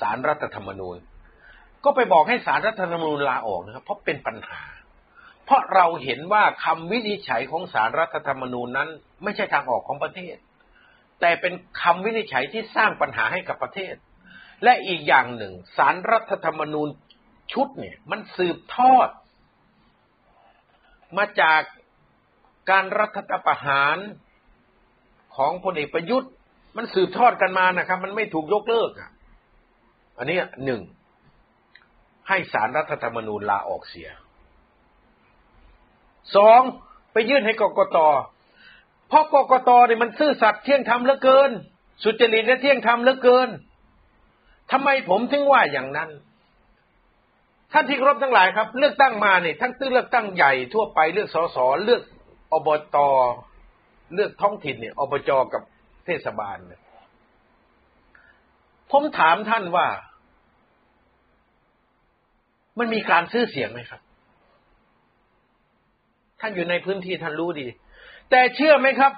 สารรัฐธรรมนูญ ก็ไปบอกให้สารรัฐธรรมนูญลาออกนะครับ เพราะเป็นปัญหา เพราะเราเห็นว่าคำวินิจฉัยของสารรัฐธรรมนูญนั้น ไม่ใช่ทางออกของประเทศ แต่เป็นคำวินิจฉัยที่สร้างปัญหาให้กับประเทศ และอีกอย่างหนึ่งสารรัฐธรรมนูญชุดเนี่ย มันสืบทอด มาจากการรัฐประหารของพลเอกประยุทธ์ มันสืบทอดกันมานะครับ มันไม่ถูกยกเลิกอะ อันนี้หนึ่งให้สารรัฐธรรมนูญลาออกเสียสองไปยื่นให้กกตเพราะกกตเนี่ยมันซื่อสัตย์เที่ยงธรรมเหลือเกิน สุจริตและเที่ยงธรรมเหลือเกินทำไมผมถึงว่าอย่างนั้น ท่านที่ครพทั้งหลายครับ เลือกตั้งมาเนี่ยทั้งตื้อเลือกตั้งใหญ่ทั่วไปเลือกสสเลือกอบตเลือกท้องถิ่นเนี่ยอบจกับเทศบาลเนี่ยผมถามท่านว่า มันมีการซื้อเสียงไหมครับ ท่านอยู่ในพื้นที่ท่านรู้ดี แต่เชื่อไหมครับ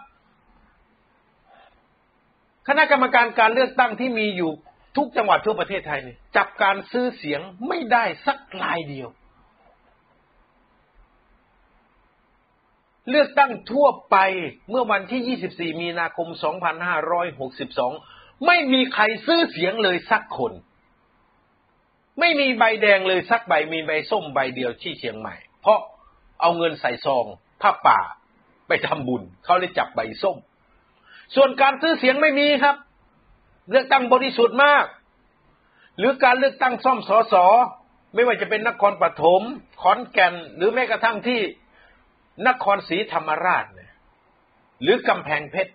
คณะกรรมการการเลือกตั้งที่มีอยู่ ทุกจังหวัดทั่วประเทศไทยเนี่ยจับการซื้อเสียงไม่ได้สักรายเดียว เลือกตั้งทั่วไปเมื่อวันที่ 24 มีนาคม 2562 ไม่มีใครซื้อเสียงเลยสักคน ไม่มีใบแดงเลยสักใบมีใบส้มใบเดียวที่เชียงใหม่ เพราะเอาเงินใส่ซองผ้าป่าไปทำบุญ เขาเลยจับใบส้ม ส่วนการซื้อเสียงไม่มีครับ เลือกตั้งบริสุทธิ์มาก หรือการเลือกตั้งซ่อมสอสอไม่ว่าจะเป็นนครปฐมขอนแก่น หรือแม้กระทั่งที่นครศรีธรรมราชเนี่ยหรือกำแพงเพชร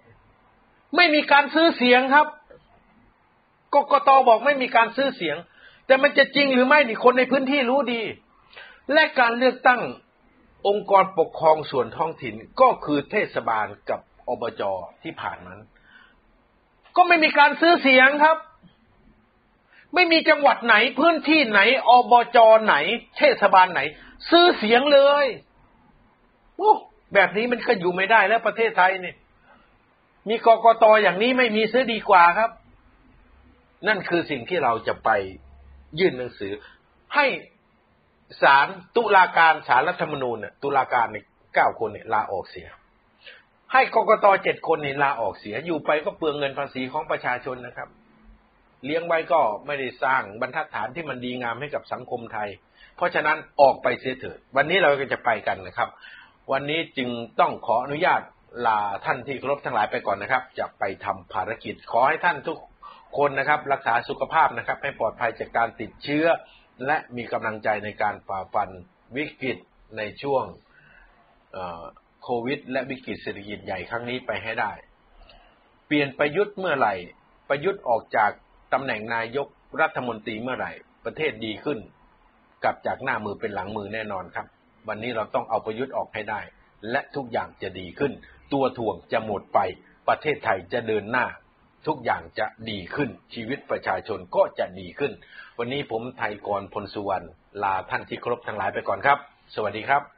ไม่มีการซื้อเสียงครับกกตบอกไม่มีการซื้อเสียง แต่มันจะจริงหรือไม่นี่คนในพื้นที่รู้ดี และการเลือกตั้งองค์กรปกครองส่วนท้องถิ่นก็คือเทศบาลกับอบจที่ผ่านนั้น ก็ไม่มีการซื้อเสียงครับ ไม่มีจังหวัดไหน พื้นที่ไหนอบจไหน เทศบาลไหน ซื้อเสียงเลยโอ้แบบนี้มันก็อยู่ไม่ได้แล้วประเทศไทยเนี่ย มีกกตอย่างนี้ไม่มีซื้อดีกว่าครับ นั่นคือสิ่งที่เราจะไปยื่นหนังสือ ให้ศาลตุลาการศาลรัฐธรรมนูญเนี่ยตุลาการในเก้าคนเนี่ยลาออกเสีย ให้กกตเจ็ดคนเนี่ลาออกเสียอยู่ไปก็เปลืองเงินภาษีของประชาชนนะครับ เลี้ยงไว้ก็ไม่ได้สร้างบรรทัดฐานที่มันดีงามให้กับสังคมไทย เพราะฉะนั้นออกไปเสียเถิด วันนี้เราก็จะไปกันนะครับ วันนี้จึงต้องขออนุญาตลาท่านที่เคารพทั้งหลายไปก่อนนะครับ จะไปทำภารกิจขอให้ท่านทุกคนนะครับ รักษาสุขภาพนะครับ ให้ปลอดภัยจากการติดเชื้อ และมีกำลังใจในการฝ่าฟันวิกฤตในช่วง โควิด และวิกฤตเศรษฐกิจใหญ่ครั้งนี้ไปให้ได้ เปลี่ยนประยุทธ์เมื่อไหร่ ประยุทธ์ออกจากตำแหน่งนายกรัฐมนตรีเมื่อไหร่ ประเทศดีขึ้น กลับจากหน้ามือเป็นหลังมือแน่นอนครับ วันนี้เราต้องเอาประยุทธ์ออกให้ได้ และทุกอย่างจะดีขึ้น ตัวถ่วงจะหมดไป ประเทศไทยจะเดินหน้า ทุกอย่างจะดีขึ้น ชีวิตประชาชนก็จะดีขึ้น วันนี้ผมไทยกรพลสุวรรณลาท่านที่เคารพทั้งหลายไปก่อนครับ สวัสดีครับ